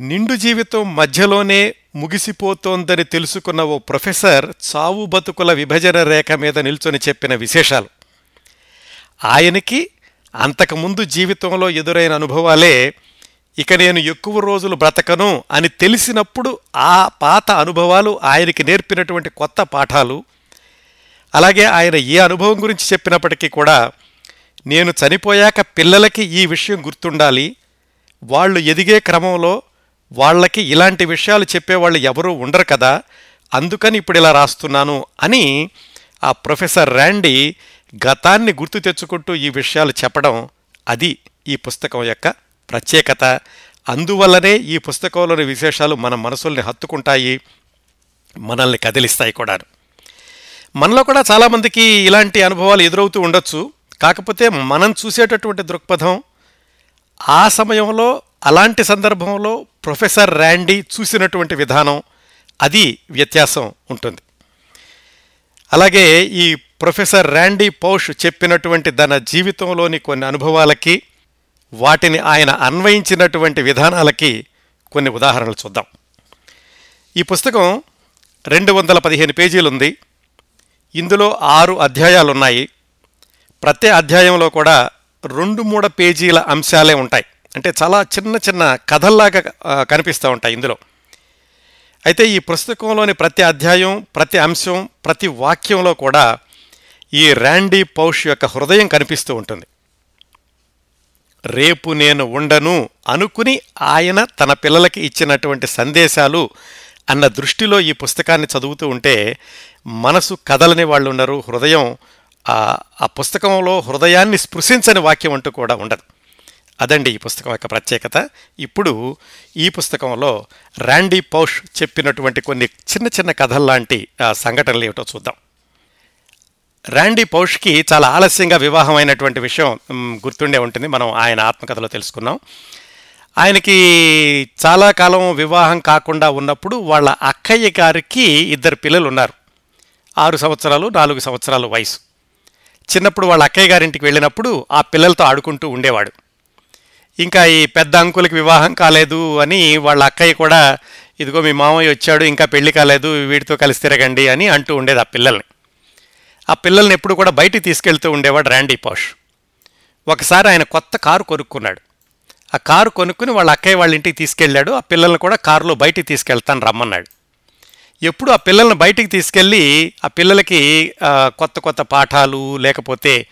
నిండు జీవితం మధ్యలోనే ముగిసిపోతోందని తెలుసుకున్న ఓ ప్రొఫెసర్ చావు బతుకుల విభజన రేఖ మీద నిల్చొని చెప్పిన విశేషాలు. ఆయనకి అంతకుముందు జీవితంలో ఎదురైన అనుభవాలే ఇక నేను ఎక్కువ రోజులు బ్రతకను అని తెలిసినప్పుడు ఆ పాత అనుభవాలు ఆయనకి నేర్పినటువంటి కొత్త పాఠాలు. అలాగే ఆయన ఏ అనుభవం గురించి చెప్పినప్పటికీ కూడా నేను చనిపోయాక పిల్లలకి ఈ విషయం గుర్తుండాలి. వాళ్ళు ఎదిగే క్రమంలో వాళ్ళకి ఇలాంటి విషయాలు చెప్పేవాళ్ళు ఎవరూ ఉండరు కదా. అందుకని ఇప్పుడు ఇలా రాస్తున్నాను అని ఆ ప్రొఫెసర్ ర్యాండీ గతాన్ని గుర్తు తెచ్చుకుంటూ ఈ విషయాలు చెప్పడం అది ఈ పుస్తకం యొక్క ప్రత్యేకత. అందువల్లనే ఈ పుస్తకంలోని విశేషాలు మన మనసుల్ని హత్తుకుంటాయి మనల్ని కదిలిస్తాయి కూడా మనలో కూడా చాలామందికి ఇలాంటి అనుభవాలు ఎదురవుతూ ఉండొచ్చు. కాకపోతే మనం చూసేటటువంటి దృక్పథం ఆ సమయంలో అలాంటి సందర్భంలో ప్రొఫెసర్ ర్యాండీ చూసినటువంటి విధానం అది వ్యత్యాసం ఉంటుంది. అలాగే ఈ ప్రొఫెసర్ ర్యాండీ పౌష్ చెప్పినటువంటి తన జీవితంలోని కొన్ని అనుభవాలకి వాటిని ఆయన అన్వయించినటువంటి విధానాలకి కొన్ని ఉదాహరణలు చూద్దాం. ఈ పుస్తకం రెండు వందల పదిహేను పేజీలు ఉంది ఇందులో ఆరు అధ్యాయాలు ఉన్నాయి ప్రతి అధ్యాయంలో కూడా రెండు మూడు పేజీల అంశాలే ఉంటాయి. అంటే చాలా చిన్న చిన్న కథల్లాగా కనిపిస్తూ ఉంటాయి ఇందులో. అయితే ఈ పుస్తకంలోని ప్రతి అధ్యాయం ప్రతి అంశం ప్రతి వాక్యంలో కూడా ఈ ర్యాండీ పౌష్ యొక్క హృదయం కనిపిస్తూ ఉంటుంది. రేపు నేను ఉండను అనుకుని ఆయన తన పిల్లలకి ఇచ్చినటువంటి సందేశాలు అన్న దృష్టిలో ఈ పుస్తకాన్ని చదువుతూ ఉంటే మనసు కదలని వాళ్ళు ఉన్నారు. హృదయం ఆ పుస్తకంలో హృదయాన్ని స్పృశించని వాక్యం అంటూ కూడా ఉండదు. అదండి ఈ పుస్తకం యొక్క ప్రత్యేకత. ఇప్పుడు ఈ పుస్తకంలో ర్యాండీ పౌష్ చెప్పినటువంటి కొన్ని చిన్న చిన్న కథల్లాంటి ఆ, సంఘటనలు ఏమిటో చూద్దాం. ర్యాండీ పౌష్కి చాలా ఆలస్యంగా వివాహమైనటువంటి విషయం గుర్తుండే ఉంటుంది. మనం ఆయన ఆత్మకథలో తెలుసుకున్నాం. ఆయనకి చాలా కాలం వివాహం కాకుండా ఉన్నప్పుడు వాళ్ళ అక్కయ్య గారికి ఇద్దరు పిల్లలు ఉన్నారు ఆరు సంవత్సరాలు నాలుగు సంవత్సరాలు వయసు. చిన్నప్పుడు వాళ్ళ అక్కయ్య గారింటికి వెళ్ళినప్పుడు ఆ పిల్లలతో ఆడుకుంటూ ఉండేవాడు. ఇంకా ఈ పెద్ద అంకులకి వివాహం కాలేదు అని వాళ్ళ అక్కయ్య కూడా ఇదిగో మీ మామయ్య వచ్చాడు ఇంకా పెళ్ళి కాలేదు వీడితో కలిసి తిరగండి అని అంటూ ఉండేది ఆ పిల్లల్ని. ఆ పిల్లల్ని ఎప్పుడు కూడా బయటికి తీసుకెళ్తూ ఉండేవాడు ర్యాండీ పాష్. ఒకసారి ఆయన కొత్త కారు కొనుక్కున్నాడు. ఆ కారు కొనుక్కుని వాళ్ళ అక్కయ్య వాళ్ళ ఇంటికి తీసుకెళ్ళాడు. ఆ పిల్లల్ని కూడా కారులో బయటికి తీసుకెళ్తాను రమ్మన్నాడు. ఎప్పుడు ఆ పిల్లల్ని బయటికి తీసుకెళ్ళి ఆ పిల్లలకి కొత్త కొత్త పాఠాలు లేకపోతే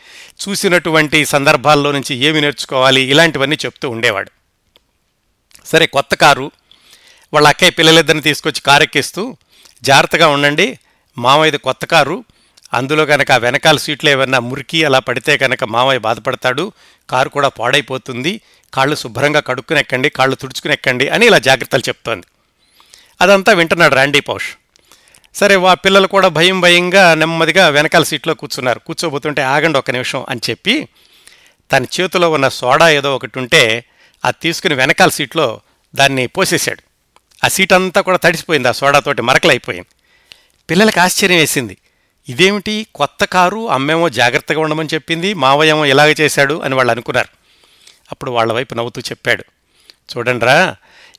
చూసినటువంటి సందర్భాల్లో నుంచి ఏమి నేర్చుకోవాలి ఇలాంటివన్నీ చెప్తూ ఉండేవాడు. సరే కొత్త కారు. వాళ్ళ అక్కయ్య పిల్లలిద్దరిని తీసుకొచ్చి కారు ఎక్కిస్తూ జాగ్రత్తగా ఉండండి. మామయ్యది కొత్త కారు. అందులో కనుక ఆ వెనకాల సీట్లు ఏమన్నా మురికి అలా పడితే కనుక మామయ్య బాధపడతాడు కారు కూడా పాడైపోతుంది కాళ్ళు శుభ్రంగా కడుక్కుని ఎక్కండి కాళ్ళు తుడుచుకుని ఎక్కండి అని ఇలా జాగ్రత్తలు చెప్తోంది. అదంతా వింటున్నాడు రాండీ పౌష్. సరే వా పిల్లలు కూడా భయం భయంగా నెమ్మదిగా వెనకాల సీట్లో కూర్చున్నారు. కూర్చోబోతుంటే ఆగండి ఒక నిమిషం అని చెప్పి తన చేతిలో ఉన్న సోడా ఏదో ఒకటి ఉంటే అది తీసుకుని వెనకాల సీట్లో దాన్ని పోసేశాడు. ఆ సీట్ అంతా కూడా తడిసిపోయింది ఆ సోడాతోటి మరకలైపోయింది. పిల్లలకు ఆశ్చర్యం వేసింది. ఇదేమిటి కొత్త కారు? అమ్మేమో జాగ్రత్తగా ఉండమని చెప్పింది. మావయ్యేమో ఇలాగ చేశాడు అని వాళ్ళు అనుకున్నారు. అప్పుడు వాళ్ళ వైపు నవ్వుతూ చెప్పాడు. చూడండిరా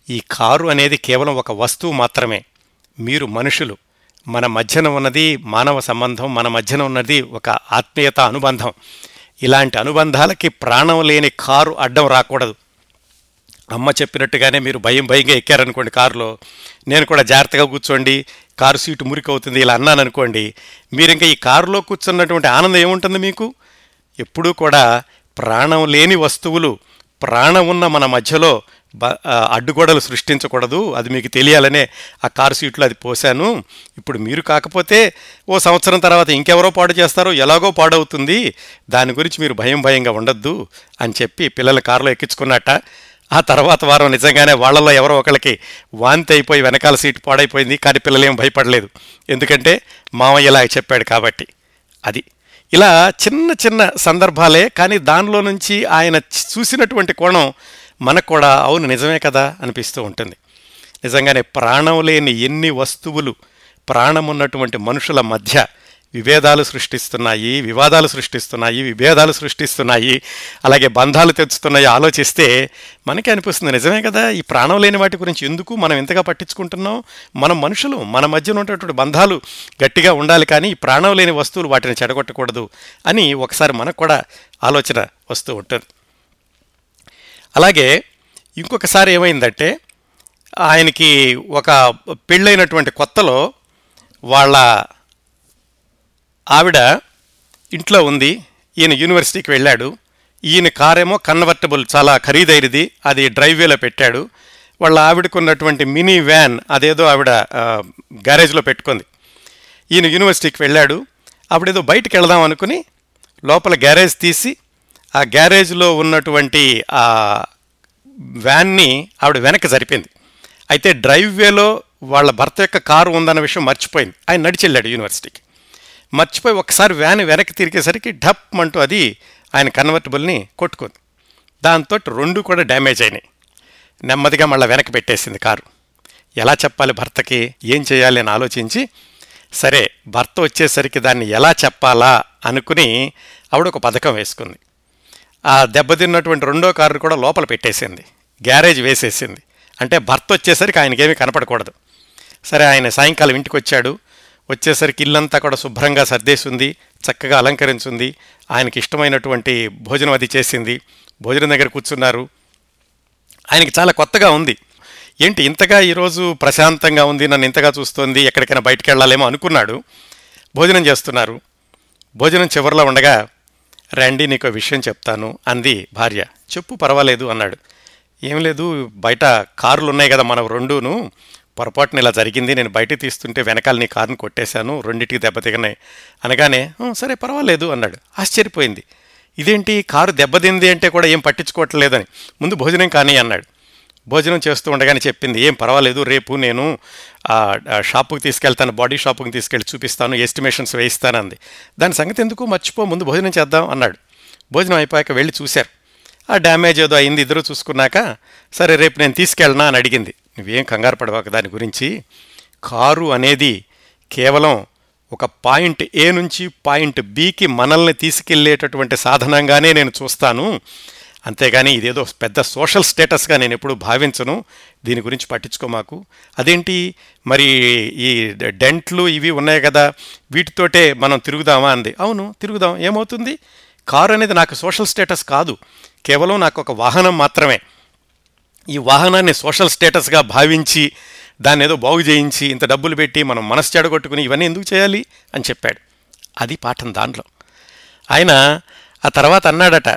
ఈ కారు అనేది కేవలం ఒక వస్తువు మాత్రమే. మీరు మనుషులు. మన మధ్యన ఉన్నది మానవ సంబంధం మన మధ్యన ఉన్నది ఒక ఆత్మీయత అనుబంధం. ఇలాంటి అనుబంధాలకి ప్రాణం లేని కారు అడ్డం రాకూడదు. అమ్మ చెప్పినట్టుగానే మీరు భయం భయంగా ఎక్కారనుకోండి కారులో. నేను కూడా జాగ్రత్తగా కూర్చోండి కారు సీటు మురికి అవుతుంది ఇలా అన్నాను అనుకోండి మీరు ఇంకా ఈ కారులో కూర్చున్నటువంటి ఆనందం ఏముంటుంది మీకు? ఎప్పుడూ కూడా ప్రాణం లేని వస్తువులు ప్రాణం ఉన్న మన మధ్యలో బ అడ్డుగోడలు సృష్టించకూడదు అది మీకు తెలియాలనే ఆ కారు సీట్లో అది పోశాను. ఇప్పుడు మీరు కాకపోతే ఓ సంవత్సరం తర్వాత ఇంకెవరో పాడు చేస్తారో ఎలాగో పాడవుతుంది దాని గురించి మీరు భయం భయంగా ఉండొద్దు అని చెప్పి పిల్లల కారులో ఎక్కించుకున్నట్ట. ఆ తర్వాత వారం నిజంగానే వాళ్ళలో ఎవరో ఒకళ్ళకి వాంతి అయిపోయి వెనకాల సీటు పాడైపోయింది కానీ పిల్లలేం భయపడలేదు. ఎందుకంటే మామయ్య ఇలా చెప్పాడు కాబట్టి. అది. ఇలా చిన్న చిన్న సందర్భాలే కానీ దానిలో నుంచి ఆయన చూసినటువంటి కోణం మనకు కూడా అవును నిజమే కదా అనిపిస్తూ ఉంటుంది. నిజంగానే ప్రాణం లేని ఎన్ని వస్తువులు ప్రాణం ఉన్నటువంటి మనుషుల మధ్య విభేదాలు సృష్టిస్తున్నాయి వివాదాలు సృష్టిస్తున్నాయి విభేదాలు సృష్టిస్తున్నాయి అలాగే బంధాలు తెచ్చుతున్నాయి ఆలోచిస్తే మనకి అనిపిస్తుంది నిజమే కదా? ఈ ప్రాణం లేని వాటి గురించి ఎందుకు మనం ఇంతగా పట్టించుకుంటున్నాం? మనం మనుషులు మన మధ్యన ఉన్నటువంటి బంధాలు గట్టిగా ఉండాలి కానీ ఈ ప్రాణం లేని వస్తువులు వాటిని చెడగొట్టకూడదు అని ఒకసారి మనకు కూడా ఆలోచన వస్తూ ఉంటుంది. అలాగే ఇంకొకసారి ఏమైందంటే ఆయనకి ఒక పెళ్ళైనటువంటి కొత్తలో వాళ్ళ ఆవిడ ఇంట్లో ఉంది ఈయన యూనివర్సిటీకి వెళ్ళాడు. ఈయన కారేమో కన్వర్టబుల్ చాలా ఖరీదైనది అది డ్రైవేలో పెట్టాడు. వాళ్ళ ఆవిడకు ఉన్నటువంటి మినీ వ్యాన్ అదేదో ఆవిడ గ్యారేజ్లో పెట్టుకుంది. ఈయన యూనివర్సిటీకి వెళ్ళాడు. అప్పుడేదో బయటికి వెళదాం అనుకుని లోపల గ్యారేజ్ తీసి ఆ గ్యారేజ్లో ఉన్నటువంటి ఆ వ్యాన్ని ఆవిడ వెనక్కి జరిపింది. అయితే డ్రైవ్ వేలో వాళ్ళ భర్త యొక్క కారు ఉందన్న విషయం మర్చిపోయింది. ఆయన నడిచి వెళ్ళాడు యూనివర్సిటీకి. మర్చిపోయి ఒకసారి వ్యాన్ వెనక్కి తిరిగేసరికి ఢప్ అంటూ అది ఆయన కన్వర్టబుల్ని కొట్టుకుంది. దాంతో రెండు కూడా డ్యామేజ్ అయినాయి. నెమ్మదిగా మళ్ళీ వెనక్కి పెట్టేసింది కారు. ఎలా చెప్పాలి భర్తకి? ఏం చేయాలి అని ఆలోచించి సరే భర్త వచ్చేసరికి దాన్ని ఎలా చెప్పాలా అనుకుని ఆవిడ ఒక పథకం వేసుకుంది. ఆ దెబ్బతిన్నటువంటి రెండో కారు కూడా లోపల పెట్టేసింది. గ్యారేజ్ వేసేసింది. అంటే భర్త వచ్చేసరికి ఆయనకేమీ కనపడకూడదు. సరే ఆయన సాయంకాలం ఇంటికి వచ్చాడు. వచ్చేసరికి ఇల్లంతా కూడా శుభ్రంగా సర్దేసింది చక్కగా అలంకరించింది. ఆయనకి ఇష్టమైనటువంటి భోజనం అది చేసింది. భోజనం దగ్గర కూర్చున్నారు. ఆయనకి చాలా కొత్తగా ఉంది. ఏంటి ఇంతగా ఈరోజు ప్రశాంతంగా ఉంది నన్ను ఇంతగా చూస్తోంది ఎక్కడికైనా బయటికి వెళ్ళాలేమో అనుకున్నాడు. భోజనం చేస్తున్నారు. భోజనం చివరిలో ఉండగా రండి నీకు విషయం చెప్తాను అంది భార్య. చెప్పు పర్వాలేదు అన్నాడు. ఏం లేదు బయట కార్లు ఉన్నాయి కదా మనం రెండును. పొరపాటున ఇలా జరిగింది నేను బయట తీస్తుంటే వెనకాల నీ కారుని కొట్టేశాను రెండింటికి దెబ్బతిన్నాయి అనగానే సరే పర్వాలేదు అన్నాడు. ఆశ్చర్యపోయింది. ఇదేంటి? కారు దెబ్బతింది అంటే కూడా ఏం పట్టించుకోవట్లేదని. ముందు భోజనం కానీ అన్నాడు. భోజనం చేస్తూ ఉండగానే చెప్పింది ఏం పర్వాలేదు రేపు నేను ఆ షాపుకి తీసుకెళ్తాను బాడీ షాపుకి తీసుకెళ్ళి చూపిస్తాను ఎస్టిమేషన్స్ వేయిస్తానంది. దాని సంగతి ఎందుకు? మర్చిపో ముందు భోజనం చేద్దాం అన్నాడు. భోజనం అయిపోయాక వెళ్ళి చూశారు. ఆ డ్యామేజ్ ఏదో అయింది ఇద్దరు చూసుకున్నాక సరే రేపు నేను తీసుకెళ్ళనా అని అడిగింది. నువ్వేం కంగారు పడవాక. దాని గురించి కారు అనేది కేవలం ఒక పాయింట్ ఏ నుంచి పాయింట్ బికి మనల్ని తీసుకెళ్ళేటటువంటి సాధనంగానే నేను చూస్తాను. అంతేగాని ఇదేదో పెద్ద సోషల్ స్టేటస్గా నేను ఎప్పుడు భావించను. దీని గురించి పట్టించుకో మాకు. అదేంటి? మరి ఈ డెంట్లు ఇవి ఉన్నాయి కదా వీటితోటే మనం తిరుగుదామా అంది. అవును తిరుగుదాం. ఏమవుతుంది? కారు అనేది నాకు సోషల్ స్టేటస్ కాదు. కేవలం నాకు ఒక వాహనం మాత్రమే. ఈ వాహనాన్ని సోషల్ స్టేటస్గా భావించి దాన్ని ఏదో బాగు చేయించి ఇంత డబ్బులు పెట్టి మనం మనసు చెడగొట్టుకుని ఇవన్నీ ఎందుకు చేయాలి అని చెప్పాడు. అది పాఠం దానిలో ఆయన ఆ తర్వాత అన్నాడట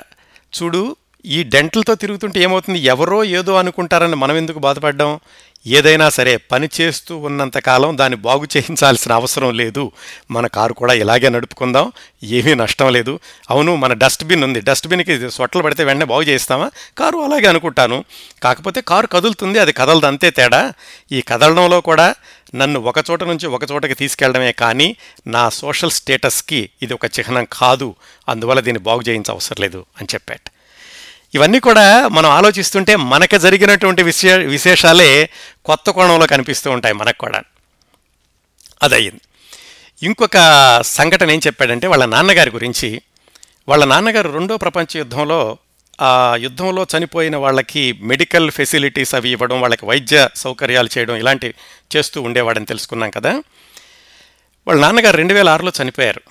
చూడు ఈ డెంటల్తో తిరుగుతుంటే ఏమవుతుంది? ఎవరో ఏదో అనుకుంటారని మనం ఎందుకు బాధపడ్డాం? ఏదైనా సరే పని చేస్తూ ఉన్నంత కాలం దాన్ని బాగు చేయించాల్సిన అవసరం లేదు. మన కారు కూడా ఇలాగే నడుపుకుందాం. ఏమీ నష్టం లేదు. అవును మన డస్ట్బిన్ ఉంది. డస్ట్బిన్కి సొట్టలు పడితే వెంటనే బాగు చేస్తామా కారు అలాగే అనుకుంటాను. కాకపోతే కారు కదులుతుంది. అది కదలదు. అంతే తేడా. ఈ కదలడంలో కూడా నన్ను ఒక చోట నుంచి ఒక చోటకి తీసుకెళ్ళడమే కానీ నా సోషల్ స్టేటస్కి ఇది ఒక చిహ్నం కాదు. అందువల్ల దీన్ని బాగు చేయించ అవసరం లేదు అని చెప్పాడు. ఇవన్నీ కూడా మనం ఆలోచిస్తుంటే మనకు జరిగినటువంటి విశే విశేషాలే కొత్త కోణంలో కనిపిస్తూ ఉంటాయి మనకు కూడా. అదయ్యింది. ఇంకొక సంఘటన ఏం చెప్పాడంటే వాళ్ళ నాన్నగారి గురించి. వాళ్ళ నాన్నగారు రెండో ప్రపంచ యుద్ధంలో ఆ యుద్ధంలో చనిపోయిన వాళ్ళకి మెడికల్ ఫెసిలిటీస్ అవి ఇవ్వడం వాళ్ళకి వైద్య సౌకర్యాలు చేయడం ఇలాంటివి చేస్తూ ఉండేవాడని తెలుసుకున్నాం కదా. వాళ్ళ నాన్నగారు రెండు వేల ఆరులో చనిపోయారు.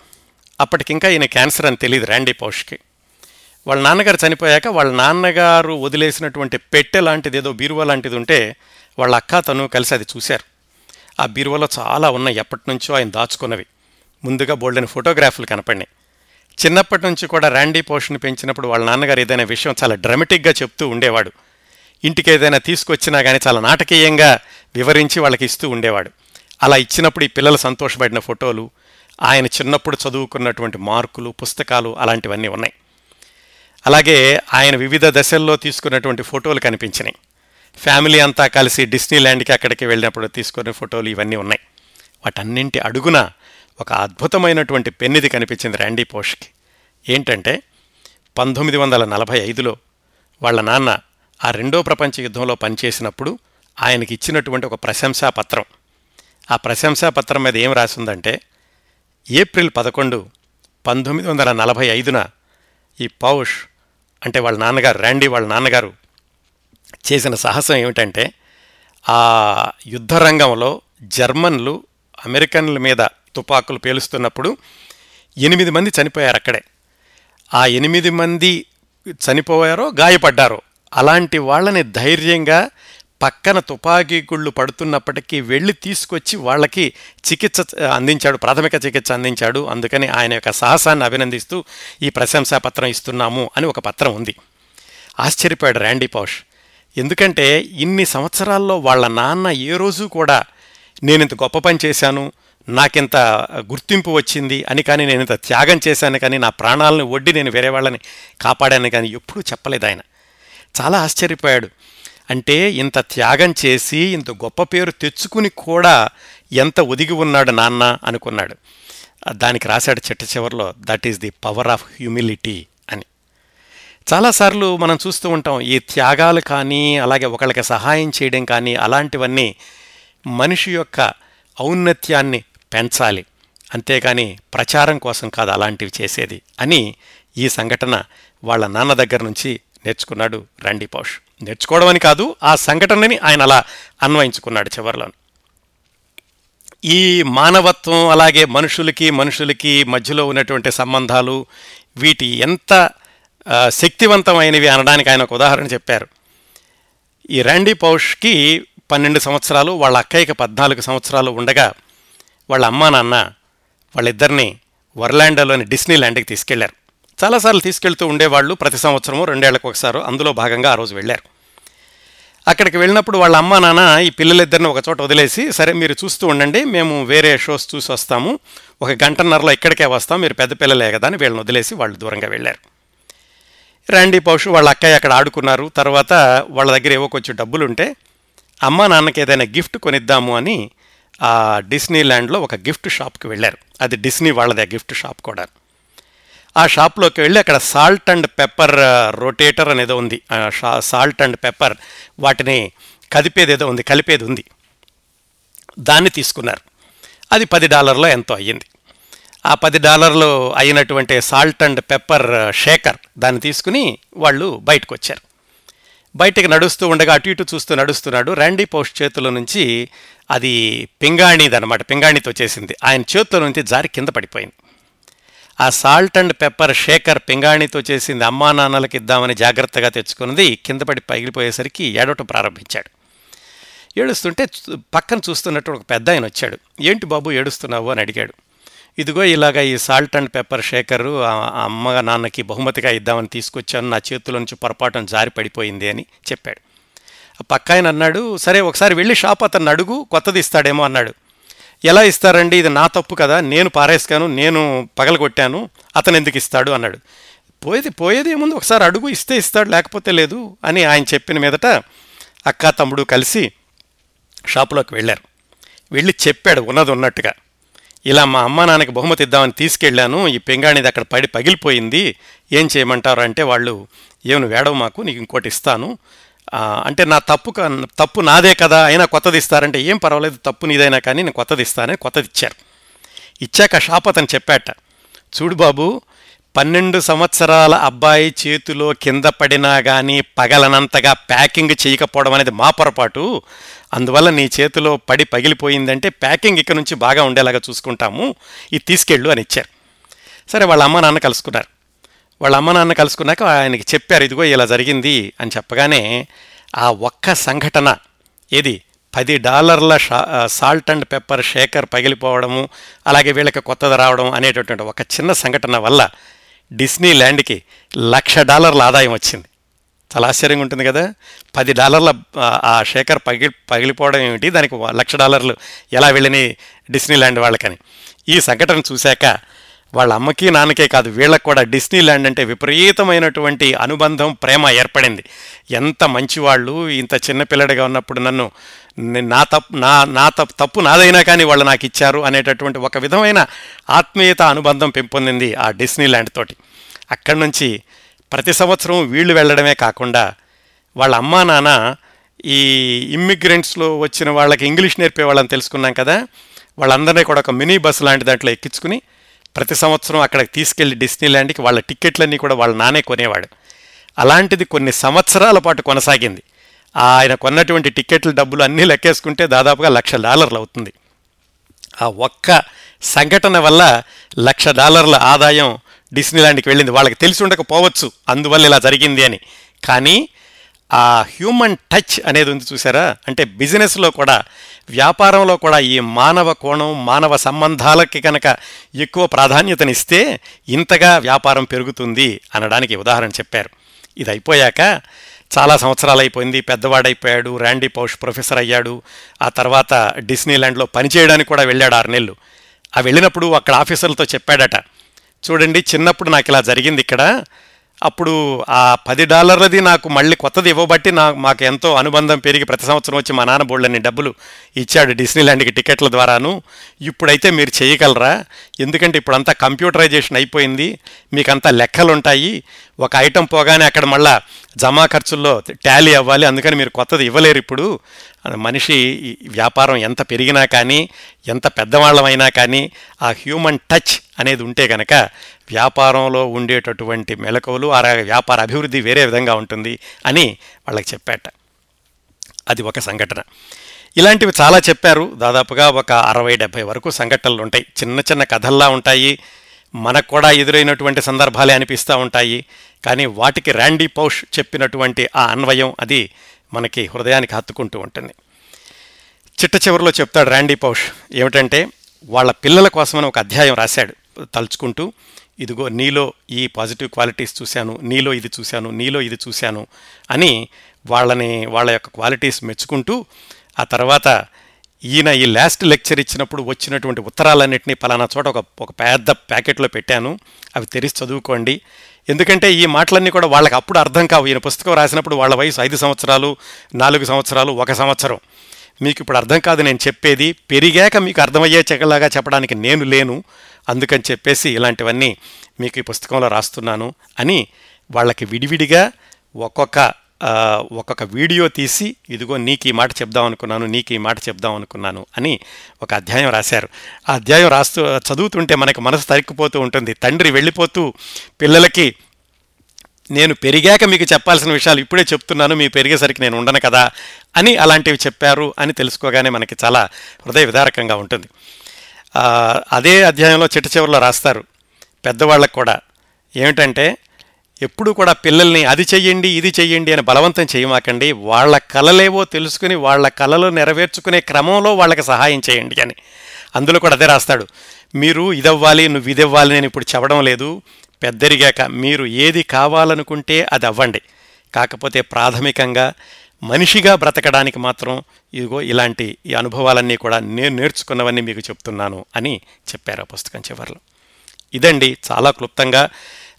అప్పటికింకా ఈయన క్యాన్సర్ అని తెలియదు ర్యాండీ పౌష్కి. వాళ్ళ నాన్నగారు చనిపోయాక వాళ్ళ నాన్నగారు వదిలేసినటువంటి పెట్టె లాంటిది ఏదో బీరువా లాంటిది ఉంటే వాళ్ళ అక్క తను కలిసి అది చూశారు. ఆ బీరువాలో చాలా ఉన్నాయి ఎప్పటి నుంచో ఆయన దాచుకున్నవి. ముందుగా బోల్డెన్ ఫోటోగ్రాఫ్లు కనపడినాయి. చిన్నప్పటి నుంచి కూడా ర్యాండీ పోషన్ పెంచినప్పుడు వాళ్ళ నాన్నగారు ఏదైనా విషయం చాలా డ్రమటిక్గా చెప్తూ ఉండేవాడు. ఇంటికి ఏదైనా తీసుకొచ్చినా కానీ చాలా నాటకీయంగా వివరించి వాళ్ళకి ఇస్తూ ఉండేవాడు. అలా ఇచ్చినప్పుడు ఈ పిల్లలు సంతోషపడిన ఫోటోలు ఆయన చిన్నప్పుడు చదువుకున్నటువంటి మార్కులు పుస్తకాలు అలాంటివన్నీ ఉన్నాయి. అలాగే ఆయన వివిధ దశల్లో తీసుకున్నటువంటి ఫోటోలు కనిపించినాయి. ఫ్యామిలీ అంతా కలిసి డిస్నీ ల్యాండ్కి అక్కడికి వెళ్ళినప్పుడు తీసుకున్న ఫోటోలు ఇవన్నీ ఉన్నాయి. వాటన్నింటి అడుగున ఒక అద్భుతమైనటువంటి పెన్నిది కనిపించింది ర్యాండీ పోష్కి. ఏంటంటే పంతొమ్మిది వందల నలభై ఐదులో వాళ్ళ నాన్న ఆ రెండో ప్రపంచ యుద్ధంలో పనిచేసినప్పుడు ఆయనకి ఇచ్చినటువంటి ఒక ప్రశంసా పత్రం. ఆ ప్రశంసా పత్రం మీద ఏం రాసిందంటే ఏప్రిల్ పదకొండు పంతొమ్మిది వందల నలభై ఐదున ఈ పౌష్ అంటే వాళ్ళ నాన్నగారు ర్యాండీ వాళ్ళ నాన్నగారు చేసిన సాహసం ఏమిటంటే ఆ యుద్ధ రంగంలో జర్మన్లు అమెరికన్ల మీద తుపాకులు పేలుస్తున్నప్పుడు ఎనిమిది మంది చనిపోయారు అక్కడే. ఆ ఎనిమిది మంది చనిపోయారో గాయపడ్డారో అలాంటి వాళ్ళని ధైర్యంగా పక్కన తుపాకీ గుళ్ళు పడుతున్నప్పటికీ వెళ్ళి తీసుకొచ్చి వాళ్ళకి చికిత్స అందించాడు ప్రాథమిక చికిత్స అందించాడు. అందుకని ఆయన యొక్క సాహసాన్ని అభినందిస్తూ ఈ ప్రశంసా పత్రం ఇస్తున్నాము అని ఒక పత్రం ఉంది. ఆశ్చర్యపోయాడు ర్యాండీ పౌష్. ఎందుకంటే ఇన్ని సంవత్సరాల్లో వాళ్ళ నాన్న ఏ రోజు కూడా నేనింత గొప్ప పని చేశాను నాకింత గుర్తింపు వచ్చింది అని కానీ నేను ఇంత త్యాగం చేశాను కానీ నా ప్రాణాలను ఒడ్డి నేను వేరే వాళ్ళని కాపాడాను కానీ ఎప్పుడూ చెప్పలేదు ఆయన. చాలా ఆశ్చర్యపోయాడు. అంటే ఇంత త్యాగం చేసి ఇంత గొప్ప పేరు తెచ్చుకుని కూడా ఎంత ఒదిగి ఉన్నాడు నాన్న అనుకున్నాడు. దానికి రాశాడు చిట్ట చివరిలో that is the power of humility అని. చాలాసార్లు మనం చూస్తూ ఉంటాం ఈ త్యాగాలు కానీ అలాగే ఒకళ్ళకి సహాయం చేయడం కానీ అలాంటివన్నీ మనిషి యొక్క ఔన్నత్యాన్ని పెంచాలి. అంతేగాని ప్రచారం కోసం కాదు అలాంటివి చేసేది అని ఈ సంఘటన వాళ్ళ నాన్న దగ్గర నుంచి నేర్చుకున్నాడు రండి పౌష్. నేర్చుకోవడం అని కాదు ఆ సంఘటనని ఆయన అలా అన్వయించుకున్నాడు చివరిలో ఈ మానవత్వం అలాగే మనుషులకి మనుషులకి మధ్యలో ఉన్నటువంటి సంబంధాలు వీటి ఎంత శక్తివంతమైనవి అనడానికి ఆయన ఒక ఉదాహరణ చెప్పారు. ఈ ర్యాండీ పౌష్కి పన్నెండు సంవత్సరాలు వాళ్ళ అక్కయ్యకి పద్నాలుగు సంవత్సరాలు ఉండగా వాళ్ళ అమ్మా నాన్న వాళ్ళిద్దరిని వర్లాండోలోని డిస్నీ ల్యాండ్కి తీసుకెళ్ళారు. చాలాసార్లు తీసుకెళ్తూ ఉండేవాళ్ళు ప్రతి సంవత్సరము రెండేళ్ళకు ఒకసారి. అందులో భాగంగా ఆ రోజు వెళ్ళారు. అక్కడికి వెళ్ళినప్పుడు వాళ్ళ అమ్మా నాన్న ఈ పిల్లలిద్దరిని ఒక చోట వదిలేసి సరే మీరు చూస్తూ ఉండండి మేము వేరే షోస్ చూసి వస్తాము. ఒక గంటన్నరలో ఇక్కడికే వస్తాం మీరు పెద్ద పిల్లలే కదా అని వీళ్ళని వదిలేసి వాళ్ళు దూరంగా వెళ్ళారు. ర్యాండీ పౌషు వాళ్ళ అక్కయ్య అక్కడ ఆడుకున్నారు. తర్వాత వాళ్ళ దగ్గర ఏవో కొంచెం డబ్బులు ఉంటే అమ్మా నాన్నకి ఏదైనా గిఫ్ట్ కొనిద్దాము అని ఆ డిస్నీ ల్యాండ్లో ఒక గిఫ్ట్ షాప్కి వెళ్ళారు. అది డిస్నీ వాళ్ళదే గిఫ్ట్ షాప్ కూడా. ఆ షాప్లోకి వెళ్ళి అక్కడ సాల్ట్ అండ్ పెప్పర్ రొటేటర్ అనేదో ఉంది. సాల్ట్ అండ్ పెప్పర్ వాటిని కదిపేది ఏదో ఉంది కలిపేది ఉంది. దాన్ని తీసుకున్నారు. అది పది డాలర్లో ఎంతో అయ్యింది. ఆ పది డాలర్లు అయినటువంటి సాల్ట్ అండ్ పెప్పర్ షేకర్ దాన్ని తీసుకుని వాళ్ళు బయటకు వచ్చారు బయటికి నడుస్తూ ఉండగా అటు ఇటు చూస్తూ నడుస్తున్నాడు. ర్యాండీ పోస్ట్ చేతుల నుంచి అది పింగాణిదనమాట పింగాణితో చేసింది. ఆయన చేతుల నుంచి జారి కింద పడిపోయింది. ఆ సాల్ట్ అండ్ పెప్పర్ షేకర్ పింగాణితో చేసింది అమ్మా నాన్నలకి ఇద్దామని జాగ్రత్తగా తెచ్చుకున్నది కిందపడి పగిలిపోయేసరికి ఏడవటం ప్రారంభించాడు. ఏడుస్తుంటే పక్కన చూస్తున్నట్టు ఒక పెద్ద ఆయన వచ్చాడు. ఏంటి బాబు ఏడుస్తున్నావు? అని అడిగాడు. ఇదిగో ఇలాగ ఈ సాల్ట్ అండ్ పెప్పర్ షేకరు ఆ అమ్మ నాన్నకి బహుమతిగా ఇద్దామని తీసుకొచ్చాను. నా చేతిలో నుంచి పొరపాటున జారి పడిపోయింది అని చెప్పాడు. ఆ పక్క ఆయన అన్నాడు సరే ఒకసారి వెళ్ళి షాప్ అతను అడుగు కొత్తది ఇస్తాడేమో అన్నాడు. ఎలా ఇస్తారండి? ఇది నా తప్పు కదా నేను పారేసుకాను నేను పగలగొట్టాను అతను ఎందుకు ఇస్తాడు అన్నాడు. పోయేది పోయేది ఏముంది? ఒకసారి అడుగు ఇస్తే ఇస్తాడు లేకపోతే లేదు అని ఆయన చెప్పిన మీదట అక్క తమ్ముడు కలిసి షాపులోకి వెళ్ళారు. వెళ్ళి చెప్పాడు ఉన్నది ఉన్నట్టుగా. ఇలా మా అమ్మ నాన్నకి బహుమతి ఇద్దామని తీసుకెళ్ళాను ఈ పెంగాణిది అక్కడ పడి పగిలిపోయింది ఏం చేయమంటారు అంటే వాళ్ళు ఏమను వేడవు మాకు నీకు ఇంకోటి ఇస్తాను అంటే నా తప్పు తప్పు నాదే కదా అయినా కొత్తది ఇస్తారంటే ఏం పర్వాలేదు తప్పు నీదైనా కానీ నేను కొత్తది ఇస్తానని కొత్తది ఇచ్చారు ఇచ్చాక షాప్ అతను చెప్పాట చూడు బాబు పన్నెండు సంవత్సరాల అబ్బాయి చేతిలో కింద పడినా కానీ పగలనంతగా ప్యాకింగ్ చేయకపోవడం అనేది మా పొరపాటు. అందువల్ల నీ చేతిలో పడి పగిలిపోయిందంటే ప్యాకింగ్ ఇక్కడ నుంచి బాగా ఉండేలాగా చూసుకుంటాము ఇది తీసుకెళ్ళు అని ఇచ్చారు. సరే వాళ్ళ అమ్మ నాన్న కలుసుకున్నారు. వాళ్ళ అమ్మ నాన్న కలుసుకున్నాక ఆయనకి చెప్పారు ఇదిగో ఇలా జరిగింది అని చెప్పగానే ఆ ఒక్క సంఘటన ఏది? పది డాలర్ల షా సాల్ట్ అండ్ పెప్పర్ షేకర్ పగిలిపోవడము అలాగే వీళ్ళకి కొత్తది రావడం అనేటటువంటి ఒక చిన్న సంఘటన వల్ల డిస్నీ ల్యాండ్కి లక్ష డాలర్ల ఆదాయం వచ్చింది. చాలా ఆశ్చర్యంగా ఉంటుంది కదా? పది డాలర్ల ఆ, షేకర్ పగి పగిలిపోవడం ఏమిటి? దానికి లక్ష డాలర్లు ఎలా వెళ్ళినాయి డిస్నీ ల్యాండ్ వాళ్ళకని. ఈ సంఘటన చూశాక వాళ్ళ అమ్మకి నాన్నకే కాదు వీళ్ళకి కూడా డిస్నీ ల్యాండ్ అంటే విపరీతమైనటువంటి అనుబంధం ప్రేమ ఏర్పడింది. ఎంత మంచివాళ్ళు ఇంత చిన్నపిల్లడిగా ఉన్నప్పుడు నన్ను నా తప్పు నా నా తప్పు తప్పు నాదైనా కానీ వాళ్ళు నాకు ఇచ్చారు అనేటటువంటి ఒక విధమైన ఆత్మీయత అనుబంధం పెంపొందింది ఆ డిస్నీ ల్యాండ్ తోటి. అక్కడి నుంచి ప్రతి సంవత్సరం వీళ్ళు వెళ్ళడమే కాకుండా వాళ్ళ అమ్మా నాన్న ఈ ఇమ్మిగ్రెంట్స్లో వచ్చిన వాళ్ళకి ఇంగ్లీష్ నేర్పే వాళ్ళని తెలుసుకున్నాం కదా వాళ్ళందరినీ కూడా ఒక మినీ బస్ లాంటి దాంట్లో ఎక్కించుకుని ప్రతి సంవత్సరం అక్కడికి తీసుకెళ్ళి డిస్నీ ల్యాండ్కి వాళ్ళ టిక్కెట్లన్నీ కూడా వాళ్ళ నానే కొనేవాడు. అలాంటిది కొన్ని సంవత్సరాల పాటు కొనసాగింది. ఆయన కొన్నటువంటి టిక్కెట్ల డబ్బులు అన్నీ లెక్కేసుకుంటే దాదాపుగా లక్ష డాలర్లు అవుతుంది. ఆ ఒక్క సంఘటన వల్ల లక్ష డాలర్ల ఆదాయం డిస్నీలాండ్కి వెళ్ళింది. వాళ్ళకి తెలిసి ఉండకపోవచ్చు అందువల్ల ఇలా జరిగింది అని. కానీ ఆ హ్యూమన్ టచ్ అనేది ఉంది చూసారా? అంటే బిజినెస్లో కూడా వ్యాపారంలో కూడా ఈ మానవ కోణం మానవ సంబంధాలకి కనుక ఎక్కువ ప్రాధాన్యతనిస్తే ఇంతగా వ్యాపారం పెరుగుతుంది అనడానికి ఉదాహరణ చెప్పారు. ఇది అయిపోయాక చాలా సంవత్సరాలు అయిపోయింది పెద్దవాడైపోయాడు ర్యాండీ పౌష్ ప్రొఫెసర్ అయ్యాడు ఆ తర్వాత డిస్నీలాండ్లో పనిచేయడానికి కూడా వెళ్ళాడు ఆరు నెలలు. ఆ వెళ్ళినప్పుడు అక్కడ ఆఫీసర్లతో చెప్పాడట చూడండి చిన్నప్పుడు నాకు ఇలా జరిగింది ఇక్కడ అప్పుడు ఆ పది డాలర్లది నాకు మళ్ళీ కొత్తది ఇవ్వబట్టి నా మాకు ఎంతో అనుబంధం పెరిగి ప్రతి సంవత్సరం వచ్చి మా నాన్న బోళ్ళని డబ్బులు ఇచ్చాడు డిస్నీలాండ్కి టికెట్ల ద్వారాను. ఇప్పుడైతే మీరు చేయగలరా? ఎందుకంటే ఇప్పుడంతా కంప్యూటరైజేషన్ అయిపోయింది. మీకంతా లెక్కలు ఉంటాయి ఒక ఐటెం పోగానే అక్కడ మళ్ళా జమా ఖర్చుల్లో టాలీ అవ్వాలి. అందుకని మీరు కొత్తది ఇవ్వలేరు ఇప్పుడు. మనిషి వ్యాపారం ఎంత పెరిగినా కానీ ఎంత పెద్దవాళ్ళమైనా కానీ ఆ హ్యూమన్ టచ్ అనేది ఉంటే కనుక వ్యాపారంలో ఉండేటటువంటి మెలకువలు ఆ వ్యాపార అభివృద్ధి వేరే విధంగా ఉంటుంది అని వాళ్ళకి చెప్పాట. అది ఒక సంఘటన. ఇలాంటివి చాలా చెప్పారు. దాదాపుగా ఒక అరవై డెబ్భై వరకు సంఘటనలు ఉంటాయి. చిన్న చిన్న కథల్లా ఉంటాయి. మనకు కూడా ఎదురైనటువంటి సందర్భాలే అనిపిస్తూ ఉంటాయి. కానీ వాటికి ర్యాండీ పౌష్ చెప్పినటువంటి ఆ అన్వయం అది మనకి హృదయానికి హత్తుకుంటూ ఉంటుంది. చిట్ట చివరిలో చెప్తాడు ర్యాండీ పౌష్. ఏమిటంటే వాళ్ళ పిల్లల కోసమని ఒక అధ్యాయం రాశాడు. తలుచుకుంటూ ఇదిగో నీలో ఈ పాజిటివ్ క్వాలిటీస్ చూశాను నీలో ఇది చూశాను నీలో ఇది చూశాను అని వాళ్ళని వాళ్ళ యొక్క క్వాలిటీస్ మెచ్చుకుంటూ ఆ తర్వాత ఈయన ఈ లాస్ట్ లెక్చర్ ఇచ్చినప్పుడు వచ్చినటువంటి ఉత్తరాలన్నింటినీ పలానా చోట ఒక ఒక పెద్ద ప్యాకెట్లో పెట్టాను. అవి తెరిచి చదువుకోండి. ఎందుకంటే ఈ మాటలన్నీ కూడా వాళ్ళకి అప్పుడు అర్థం కావు. ఈయన పుస్తకం రాసినప్పుడు వాళ్ళ వయసు ఐదు సంవత్సరాలు నాలుగు సంవత్సరాలు ఒక సంవత్సరం. మీకు ఇప్పుడు అర్థం కాదు నేను చెప్పేది. పెరిగాక మీకు అర్థమయ్యే చెగలాగా చెప్పడానికి నేను లేను. అందుకని చెప్పేసి ఇలాంటివన్నీ మీకు ఈ పుస్తకంలో రాస్తున్నాను అని వాళ్ళకి విడివిడిగా ఒక్కొక్క ఒక్కొక్క వీడియో తీసి ఇదిగో నీకు ఈ మాట చెప్దాం అనుకున్నాను నీకు ఈ మాట చెప్దాం అనుకున్నాను అని ఒక అధ్యాయం రాశారు. ఆ అధ్యాయం రాస్తూ చదువుతుంటే మనకి మనసు తరిక్కుపోతూ ఉంటుంది. తండ్రి వెళ్ళిపోతూ పిల్లలకి నేను పెరిగాక మీకు చెప్పాల్సిన విషయాలు ఇప్పుడే చెప్తున్నాను మీ పెరిగేసరికి నేను ఉండను కదా అని అలాంటివి చెప్పారు అని తెలుసుకోగానే మనకి చాలా హృదయ విదారకంగా ఉంటుంది. అదే అధ్యాయంలో చిట్ట చివరిలో రాస్తారు. పెద్దవాళ్ళకు కూడా. ఏమిటంటే ఎప్పుడు కూడా పిల్లల్ని అది చెయ్యండి ఇది చెయ్యండి అని బలవంతం చేయమాకండి. వాళ్ళ కలలేవో తెలుసుకుని వాళ్ళ కలలు నెరవేర్చుకునే క్రమంలో వాళ్ళకి సహాయం చేయండి అని. అందులో కూడా అదే రాస్తాడు. మీరు ఇదవ్వాలి నువ్వు ఇదివ్వాలి నేను ఇప్పుడు చెప్పడం లేదు. పెద్దరిగాక మీరు ఏది కావాలనుకుంటే అది అవ్వండి. కాకపోతే ప్రాథమికంగా మనిషిగా బ్రతకడానికి మాత్రం ఇదిగో ఇలాంటి ఈ అనుభవాలన్నీ కూడా నేను నేర్చుకున్నవన్నీ మీకు చెప్తున్నాను అని చెప్పారు ఆ పుస్తకం చివరిలో. ఇదండి చాలా క్లుప్తంగా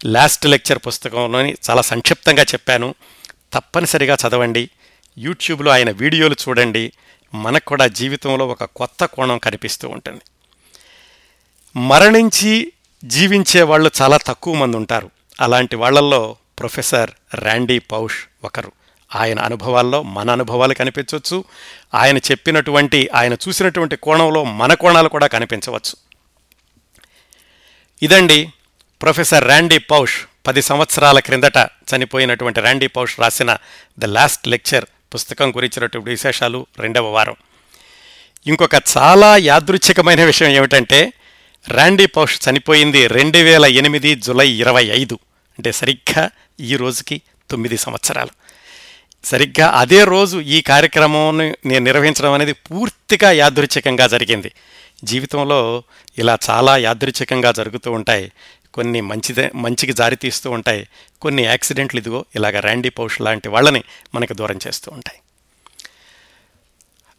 లాస్ట్ లెక్చర్ పుస్తకంలోని చాలా సంక్షిప్తంగా చెప్పాను. తప్పనిసరిగా చదవండి. యూట్యూబ్లో ఆయన వీడియోలు చూడండి. మనకు కూడా జీవితంలో ఒక కొత్త కోణం కనిపిస్తూ ఉంటుంది. మరణించి జీవించే వాళ్ళు చాలా తక్కువ మంది ఉంటారు. అలాంటి వాళ్ళల్లో ప్రొఫెసర్ ర్యాండీ పౌష్ ఒకరు. ఆయన అనుభవాల్లో మన అనుభవాలు కనిపించవచ్చు. ఆయన చెప్పినటువంటి ఆయన చూసినటువంటి కోణంలో మన కోణాలు కూడా కనిపించవచ్చు. ఇదండి ప్రొఫెసర్ ర్యాండీ పౌష్ పది సంవత్సరాల క్రిందట చనిపోయినటువంటి ర్యాండీ పౌష్ రాసిన ద లాస్ట్ లెక్చర్ పుస్తకం గురించినటువంటి విశేషాలు రెండవ వారం. ఇంకొక చాలా యాదృచ్ఛికమైన విషయం ఏమిటంటే ర్యాండీ పౌష్ చనిపోయింది రెండు వేల ఎనిమిది జులై ఇరవై ఐదు. అంటే సరిగ్గా ఈ రోజుకి తొమ్మిది సంవత్సరాలు. సరిగ్గా అదే రోజు ఈ కార్యక్రమాన్ని నేను నిర్వహించడం అనేది పూర్తిగా యాదృచ్ఛికంగా జరిగింది. జీవితంలో ఇలా చాలా యాదృచ్ఛికంగా జరుగుతూ ఉంటాయి. కొన్ని మంచిదే మంచికి జారి తీస్తూ ఉంటాయి. కొన్ని యాక్సిడెంట్లు ఇదిగో ఇలాగ ర్యాండీ పౌష్ లాంటి వాళ్ళని మనకు దూరం చేస్తూ ఉంటాయి.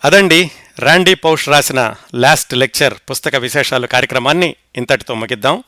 అదండి ర్యాండీ పౌష్ రాసిన లాస్ట్ లెక్చర్ పుస్తక విశేషాలు కార్యక్రమాన్ని ఇంతటితో ముగిద్దాం.